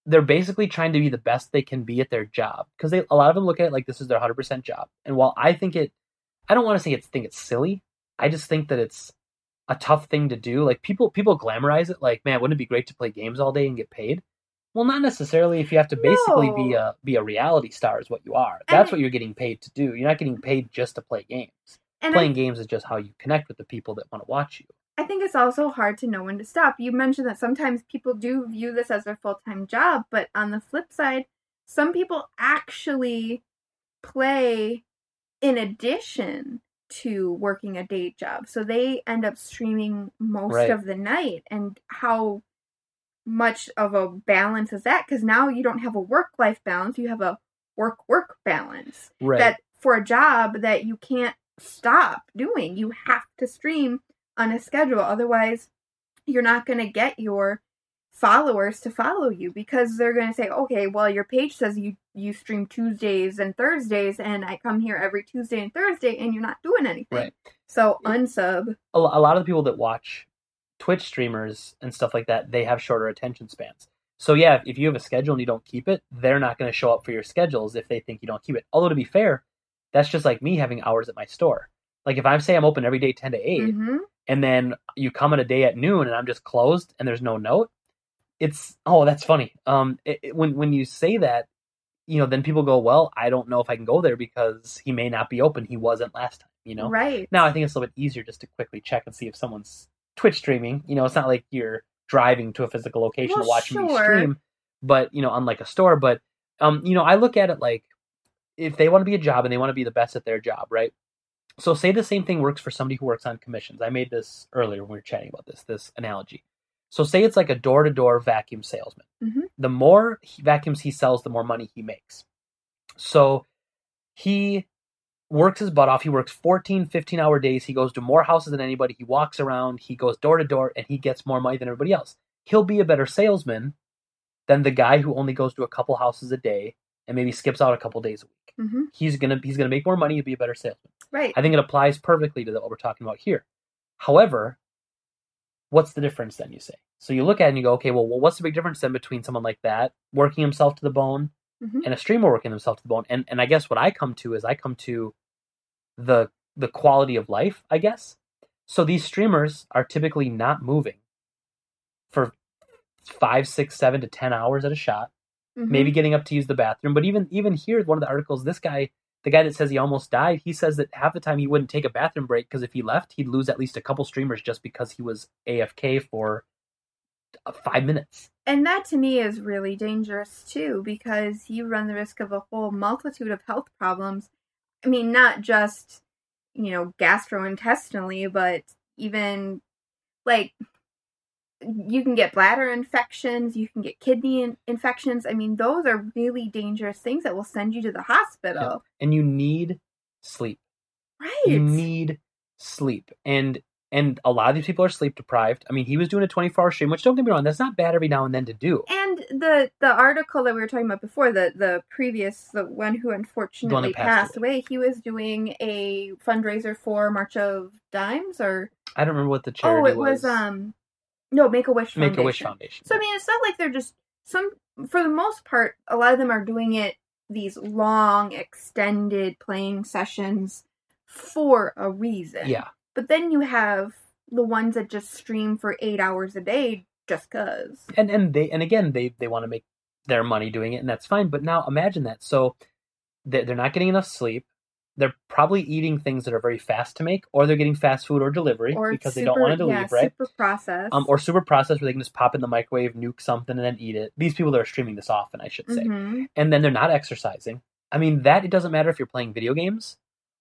they're basically trying to be the best they can be at their job because they a lot of them look at it like this is their hundred percent job. And while I think it, I don't want to say it's think it's silly. I just think that it's a tough thing to do. Like people people glamorize it, like man, wouldn't it be great to play games all day and get paid? Well, not necessarily. If you have to basically be a be a reality star, is what you are. That's it- what you're getting paid to do. You're not getting paid just to play games. And Playing I, games is just how you connect with the people that want to watch you. I think it's also hard to know when to stop. You mentioned that sometimes people do view this as their full time job, but on the flip side, some people actually play in addition to working a day job. So they end up streaming most Right. of the night. And how much of a balance is that? Because now you don't have a work life balance, you have a work work balance Right. that for a job that you can't stop doing. You have to stream on a schedule. Otherwise, you're not going to get your followers to follow you because they're going to say, "Okay, well, your page says you you stream Tuesdays and Thursdays and I come here every Tuesday and Thursday and you're not doing anything." Right. So, unsub. a, lot of the people that watch Twitch streamers and stuff like that, they have shorter attention spans. So yeah, if, if you have a schedule and you don't keep it, they're not going to show up for your schedules if they think you don't keep it. Although to be fair, that's just like me having hours at my store. Like if I say I'm open every day ten to 8 Mhm. and then you come on a day at noon and I'm just closed and there's no note, it's oh that's funny. Um, it, it- when when you say that, you know, then people go, well, I don't know if I can go there because he may not be open. He wasn't last time. You know, Right. now I think it's a little bit easier just to quickly check and see if someone's Twitch streaming. You know, it's not like you're driving to a physical location Well, to watch me stream, but you know, unlike a store. But um, you know, I look at it like if they want to be a job and they want to be the best at their job, right? So say the same thing works for somebody who works on commissions. I made this earlier when we were chatting about this, this analogy. So say it's like a door to door vacuum salesman. Mhm. The more he, vacuums he sells, the more money he makes. So he works his butt off. He works 14, 15 hour days. He goes to more houses than anybody. He walks around, he goes door to door, and he gets more money than everybody else. He'll be a better salesman than the guy who only goes to a couple houses a day and maybe skips out a couple days a week. hmm He's gonna he's gonna make more money and be a better salesman. Right. I think it applies perfectly to what we're talking about here. However, what's the difference then, you say? So you look at it and you go, okay, well, well what's the big difference then between someone like that working himself to the bone Mhm. and a streamer working himself to the bone? And and I guess what I come to is I come to the the quality of life, I guess. So these streamers are typically not moving for five, six, seven to ten hours at a shot Mhm. maybe getting up to use the bathroom. But even even here, one of the articles, this guy, the guy that says he almost died, he says that half the time he wouldn't take a bathroom break because if he left, he'd lose at least a couple streamers just because he was AFK for uh, five minutes. And that to me is really dangerous too, because you run the risk of a whole multitude of health problems. I mean, not just, you know, gastrointestinally, but even like you can get bladder infections, you can get kidney in- infections. I mean, those are really dangerous things that will send you to the hospital. And you need sleep. Right. You need sleep. And and a lot of these people are sleep deprived. I mean, he was doing a 24 hour stream, which don't get me wrong, that's not bad every now and then to do. And the the article that we were talking about before, the the previous the one who unfortunately passed passed, away. he was doing a fundraiser for March of Dimes or I don't remember what the oh, charity it was, um no Make a Wish Make a Wish Foundation. So I mean, it's not like they're just some. For the most part, a lot of them are doing it these long, extended playing sessions for a reason. yeah. But then you have the ones that just stream for eight hours a day just cause. and and they and again they they want to make their money doing it and that's fine but now imagine that so they- they're not getting enough sleep they're probably eating things that are very fast to make or they're getting fast food or delivery Or because they don't want to yeah, leave right? Super processed. um, or super processed where they can just pop in the microwave nuke something and then eat it. These people that are streaming this often i should say. Mhm. and then they're not exercising. I mean that it doesn't matter if you're playing video games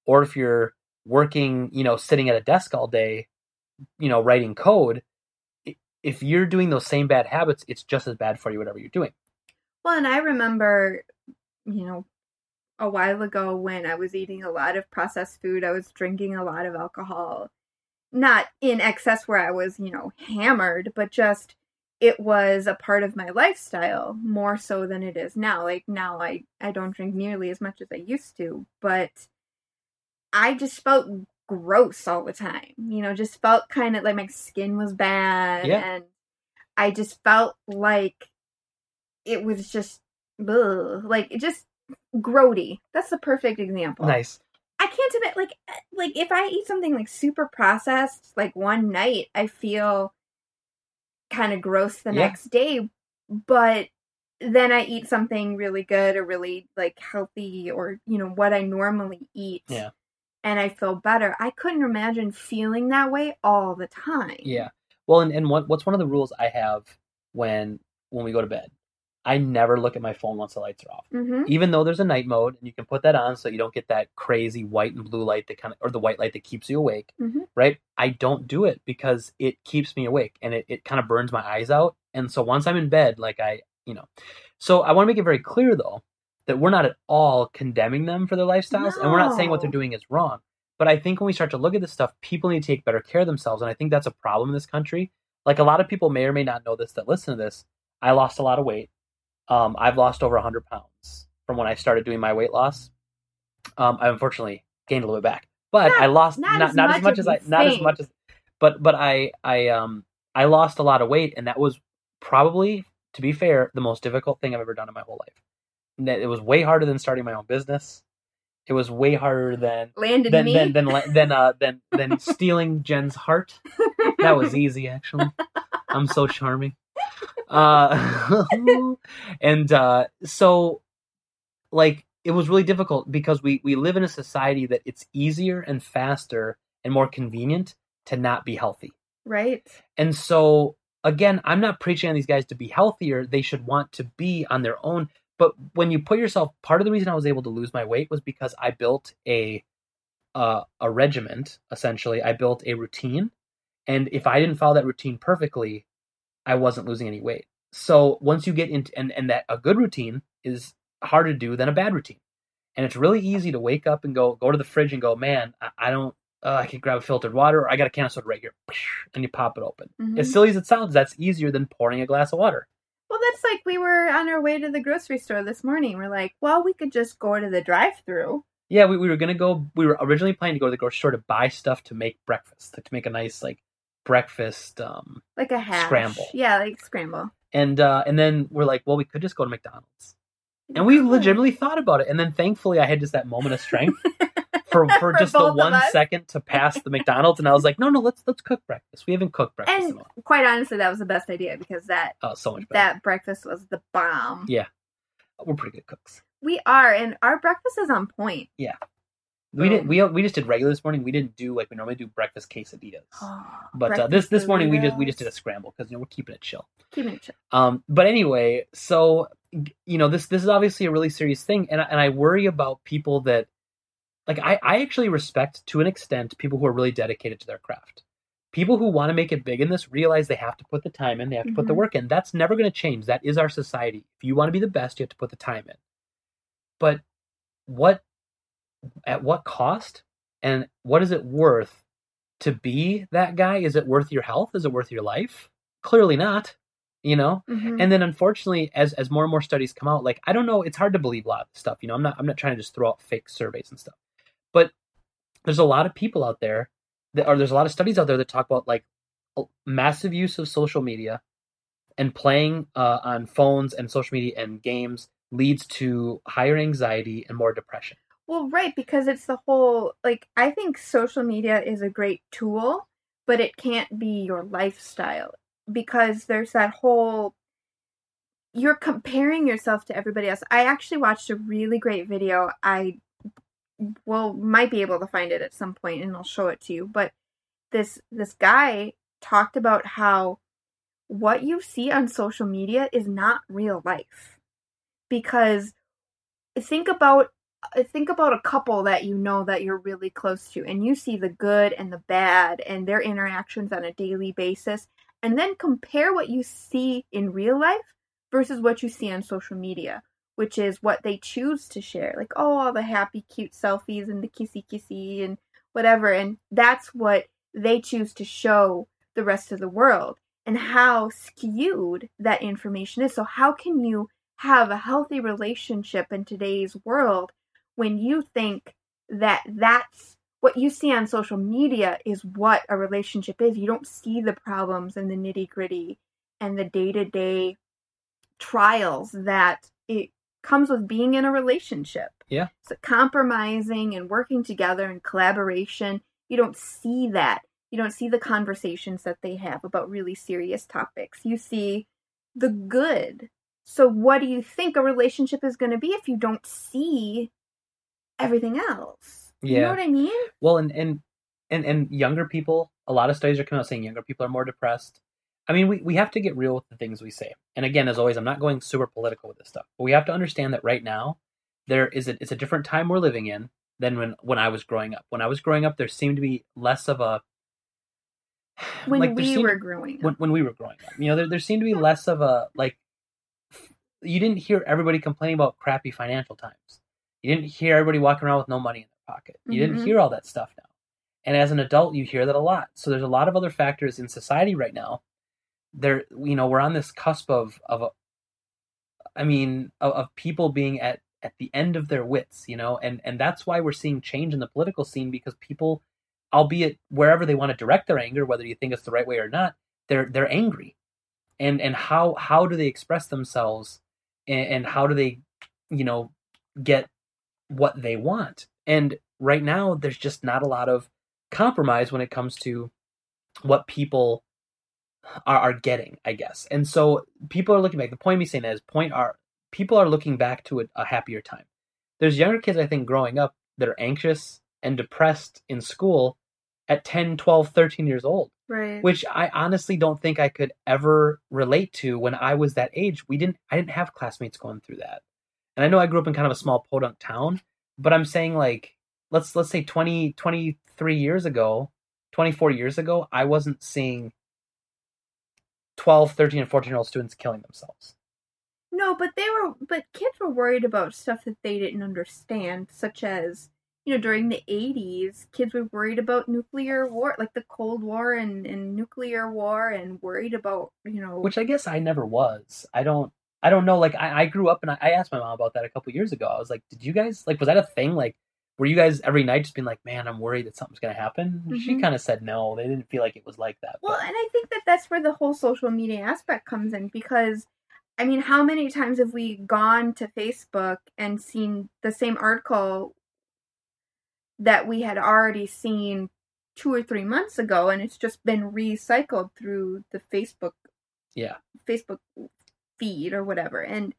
or if you're working you know sitting at a desk all day you know writing code if you're doing those same bad habits it's just as bad for you whatever you're doing. Well, and I remember, you know, a while ago when I was eating a lot of processed food, I was drinking a lot of alcohol. Not in excess where I was, you know, hammered, but just it was a part of my lifestyle more so than it is now. Like now I I don't drink nearly as much as I used to, but I just felt gross all the time. You know, just felt kind of like my skin was bad Yeah. and I just felt like it was just ugh, like it just grody. That's the perfect example. nice I can't admit like eh, like if I eat something like super processed like one night, I feel kind of gross the Yeah. next day, but then I eat something really good or really like healthy or you know what I normally eat. Yeah. And I feel better. I couldn't imagine feeling that way all the time. yeah well and, and what, what's one of the rules i have when when we go to bed i never look at my phone once the lights are off. Mm-hmm. even though there's a night mode and you can put that on so you don't get that crazy white and blue light that kind of or the white light that keeps you awake Mhm. right? I don't do it because it keeps me awake and it, it kind of burns my eyes out. And so once i'm in bed like i you know. So i want to make it very clear though that we're not at all condemning them for their lifestyles and we're not saying what they're doing is wrong. But i think when we start to look at this stuff people need to take better care of themselves and i think that's a problem in this country. Like a lot of people may or may not know this that listen to this. I lost a lot of weight um, I've lost over 100 pounds from when I started doing my weight loss. Um, I unfortunately gained a little bit back, but Not- I lost not not, as not as much much as as I not as much as, but but I I um I lost a lot of weight, and that was probably, to be fair, the most difficult thing I've ever done in my whole life. It was way harder than starting my own business. It was way harder than Landed than me. than than la- than uh than <laughs> than stealing Jen's heart. That was easy, actually. I'm so charming. Uh, <laughs> and uh, so, like, it was really difficult because we we live in a society that it's easier and faster and more convenient to not be healthy. right. And so, again, I'm not preaching on these guys to be healthier. They should want to be on their own. But when you put yourself, part of the reason I was able to lose my weight was because I built a uh, a regiment. Essentially, I built a routine, and if I didn't follow that routine perfectly, I wasn't losing any weight. So once you get into and and that a good routine is harder to do than a bad routine, and it's really easy to wake up and go go to the fridge and go, man, I, I don't. Uh, I can grab a filtered water, or I got a can of soda right here, <sniffs> and you pop it open. Mhm. As silly as it sounds, that's easier than pouring a glass of water. Well, that's like we were on our way to the grocery store this morning. We're like, well, we could just go to the drive-through. Yeah, we, we were gonna go. We were originally planning to go to the grocery store to buy stuff to make breakfast, to, to make a nice like breakfast. Um, Like a hash. Scramble. Yeah, like scramble. and uh, and then we're like, well, we could just go to McDonald's, and we legitimately thought about it. And then thankfully, I had just that moment of strength <laughs> for for For just the one second to pass the McDonald's, and I was like, no, no, let's let's cook breakfast. We haven't cooked breakfast. And quite honestly, that was the best idea because that Oh, so much better. that breakfast was the bomb. Yeah. We're pretty good cooks. We are, and our breakfast is on point. We didn't. We we just did regular this morning. We didn't do like we normally do breakfast quesadillas. <gasps> Oh, But uh, this this morning we just we just did a scramble because you know we're keeping it chill. Keeping it chill. Um, but anyway, so you know this this is obviously a really serious thing, and I, and I worry about people that like I I actually respect to an extent people who are really dedicated to their craft. People who want to make it big in this realize they have to put the time in, they have to put the Mhm. work in. That's never going to change. That is our society. If you want to be the best, you have to put the time in. But what at what cost and what is it worth to be that guy? Is it worth your health? Is it worth your life? Clearly not. You know? Mhm. And then unfortunately, as as more and more studies come out, like I don't know, it's hard to believe a lot of stuff. You know, I'm not I'm not trying to just throw out fake surveys and stuff. But there's a lot of people out there that or there's a lot of studies out there that talk about like massive use of social media and playing uh, on phones and social media and games leads to higher anxiety and more depression. Well, right, because it's the whole like I think social media is a great tool, but it can't be your lifestyle because there's that whole you're comparing yourself to everybody else. I actually watched a really great video. I will might be able to find it at some point and I'll show it to you, but this this guy talked about how what you see on social media is not real life. Because think about think about a couple that you know that you're really close to and you see the good and the bad and their interactions on a daily basis and then compare what you see in real life versus what you see on social media which is what they choose to share like oh all the happy cute selfies and the kissy kissy and whatever and that's what they choose to show the rest of the world and how skewed that information is. So how can you have a healthy relationship in today's world when you think that that's what you see on social media is what a relationship is. You don't see the problems and the nitty gritty and the day to day trials that it comes with being in a relationship. Yeah. So compromising and working together and collaboration, you don't see that. You don't see the conversations that they have about really serious topics. You see the good. So, what do you think a relationship is going to be if you don't see everything else? You know what I mean? Well, and and and and younger people, a lot of studies are coming out saying younger people are more depressed. I mean, we, we have to get real with the things we say. And again, as always, I'm not going super political with this stuff, but we have to understand that right now there is a it's a different time we're living in than when when I was growing up. When I was growing up, there seemed to be less of a <sighs> When like, we seemed- were growing up. when, when we were growing up. You know, there, there seemed to be less of a like. You didn't hear everybody complaining about crappy financial times. You didn't hear everybody walking around with no money in their pocket. You Mhm. didn't hear all that stuff now. And as an adult, you hear that a lot. So there's a lot of other factors in society right now. There, you know, we're on this cusp of of, a, I mean, of, of people being at at the end of their wits. You know, and and that's why we're seeing change in the political scene because people, albeit wherever they want to direct their anger, whether you think it's the right way or not, they're they're angry and and how how do they express themselves and, and how do they you know get what they want and right now there's just not a lot of compromise when it comes to what people are, are getting i guess and so people are looking back the point of me saying that is point are people are looking back to a, a happier time there's younger kids i think growing up that are anxious and depressed in school at 10 12 13 years old right. which I honestly don't think I could ever relate to when I was that age. We didn't I didn't have classmates going through that. And I know I grew up in kind of a small podunk town, but I'm saying like let's let's say 20 23 years ago, 24 years ago, I wasn't seeing 12, 13 and 14 year old students killing themselves. No, but they were but kids were worried about stuff that they didn't understand, such as you know, during the eighties, kids were worried about nuclear war, like the Cold War and, and nuclear war and worried about, you know Which I guess I never was. I don't I don't know, like I, I grew up and I, I asked my mom about that a couple years ago. I was like, Did you guys like was that a thing? Like were you guys every night just being like, Man, I'm worried that something's gonna happen? She Mhm. kinda said no. They didn't feel like it was like that. Well, but- and I think that that's where the whole social media aspect comes in because, I mean, how many times have we gone to Facebook and seen the same article that we had already seen two or three months ago, and it's just been recycled through the Facebook yeah. Facebook feed or whatever. And,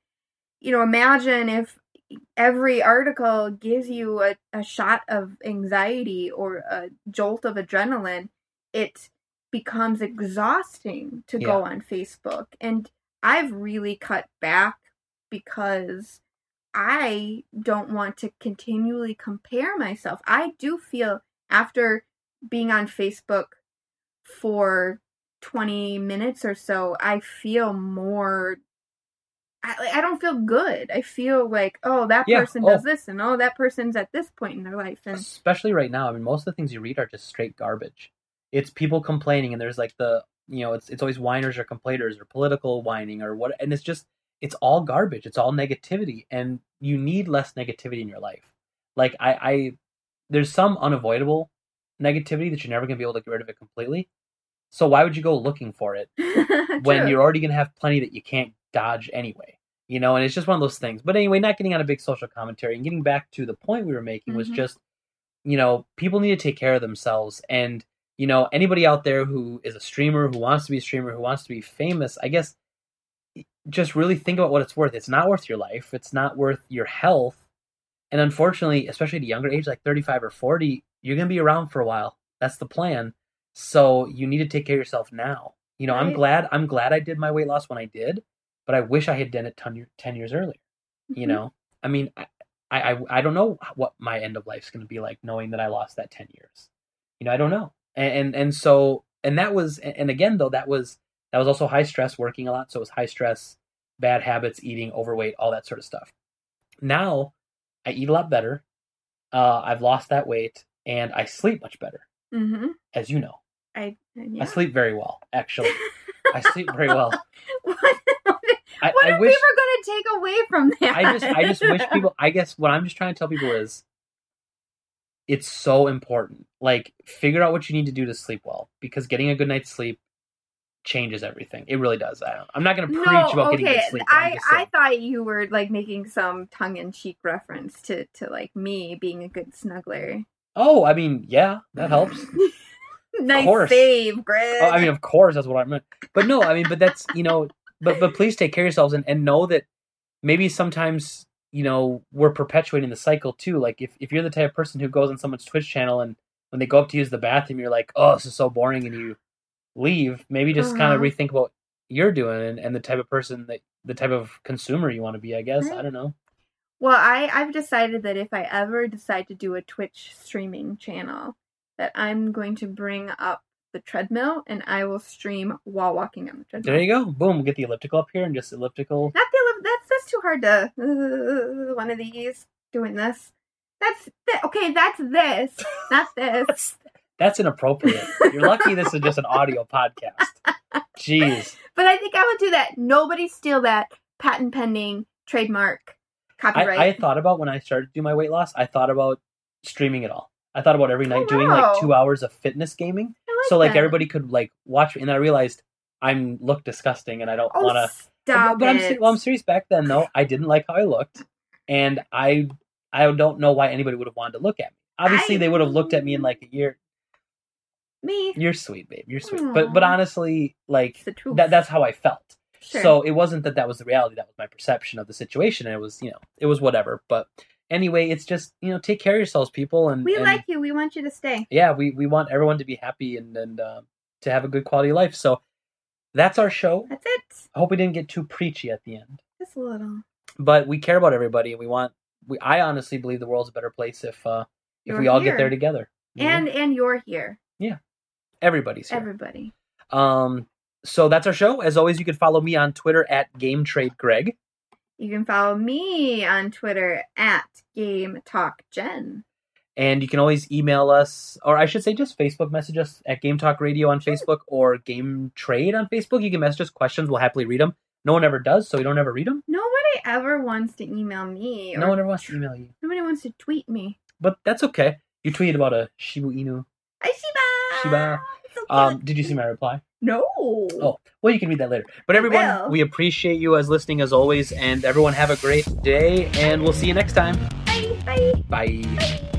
you know, imagine if every article gives you a, a shot of anxiety or a jolt of adrenaline, it becomes exhausting to go on Facebook. And I've really cut back because I don't want to continually compare myself. I do feel after being on Facebook for 20 minutes or so, I feel more. I, I don't feel good. I feel like, oh, that Yeah, person oh. does oh. this, and oh, that person's at this point in their life. And Especially right now. I mean most of the things you read are just straight garbage. it's people complaining and there's like the you know it's it's always whiners or complainers or political whining or what and it's just it's all garbage it's all negativity and you need less negativity in your life like i i there's some unavoidable negativity that you're never going to be able to get rid of it completely so why would you go looking for it <laughs> when you're already going to have plenty that you can't dodge anyway you know and it's just one of those things. But anyway not getting on a big social commentary and getting back to the point we were making was Mhm. just you know people need to take care of themselves. And you know anybody out there who is a streamer who wants to be a streamer who wants to be famous i guess just really think about what it's worth. It's not worth your life. It's not worth your health. And unfortunately especially at a younger age like 35 or 40 you're going to be around for a while. That's the plan. So you need to take care of yourself now. You know i'm glad i'm glad i did my weight loss when i did but i wish i had done it 10, year- 10 years earlier you Mhm. know? I mean I, I i I don't know what my end of life is going to be like knowing that i lost that 10 years you know i don't know. And and, and so and that was and again though that was that was also high stress working a lot so it was high stress bad habits eating overweight all that sort of stuff. Now i eat a lot better uh, i've lost that weight and i sleep much better Mm-hmm. as you know. I yeah. i sleep very well actually. I sleep very well. <laughs> What i, what I are wish people going to take away from that? I just I just wish people I guess what I'm just trying to tell people is it's so important. Like figure out what you need to do to sleep well because getting a good night's sleep changes everything. It really does. I don't, I'm not going to preach no, about okay. getting good sleep. I I thought you were like making some tongue in cheek reference to to like me being a good snuggler. oh, I mean, yeah, that helps. <laughs> nice save, Greg. Oh, I mean, of course, that's what I meant. But no, I mean, but that's you know, but but please take care of yourselves and, and know that maybe sometimes you know we're perpetuating the cycle too. Like if if you're the type of person who goes on someone's Twitch channel and when they go up to use the bathroom, you're like, oh, this is so boring, and you leave. Maybe just kind of Uh-huh. rethink about what you're doing and, and the type of person that the type of consumer you want to be. I guess I don't know. Well, I I've decided that if I ever decide to do a Twitch streaming channel, that I'm going to bring up the treadmill and I will stream while walking on the treadmill. There you go. Boom. Get the elliptical up here and just elliptical. Not the ele- that's that's too hard to uh, one of these doing this. That's th- okay. That's this, not this. That's <laughs> that's inappropriate. You're lucky this is just an audio podcast. <laughs> Jeez. But I think I would do that. Nobody steal that patent pending trademark I, copyright. I thought about when I started to do my weight loss, I thought about streaming it all. I thought about every night Oh, doing like two hours of fitness gaming. I so like that. everybody could like watch me and then I realized I'm look disgusting and I don't Oh, wanna stop but I'm it. se- well I'm serious back then though. I didn't like how I looked and I I don't know why anybody would have wanted to look at me. Obviously I- they would have looked at me in mm. like a year. Me. You're sweet, babe. You're sweet. But but honestly, like It's the truth. that that's how I felt. Sure. So it wasn't that that was the reality. That was my perception of the situation, and it was you know it was whatever. But anyway, it's just you know take care of yourselves, people, and we and, like you. We want you to stay. yeah, we we want everyone to be happy and and uh, to have a good quality of life. So that's our show. That's it. I hope we didn't get too preachy at the end, Just a little. but we care about everybody, and we want. We I honestly believe the world's a better place if uh if You're we all here. get there together. you know? And and you're here. Yeah, everybody's here. Everybody. Um. So that's our show. As always, you can follow me on Twitter at Game Trade Greg. You can follow me on Twitter at Game Talk Jen. And you can always email us, or I should say, just Facebook message us at Game Talk Radio on Facebook or Game Trade on Facebook. You can message us questions; we'll happily read them. No one ever does, so we don't ever read them. Nobody ever wants to email me. Or No one ever wants to email you, Nobody wants to tweet me. but that's okay. You tweeted about a Shiba Inu. Hi Shiba. Shiba. Um, did you see my reply? no. Oh, well, you can read that later. But everyone, we appreciate you as listening as always, and everyone have a great day, and we'll see you next time. Bye. Bye. Bye.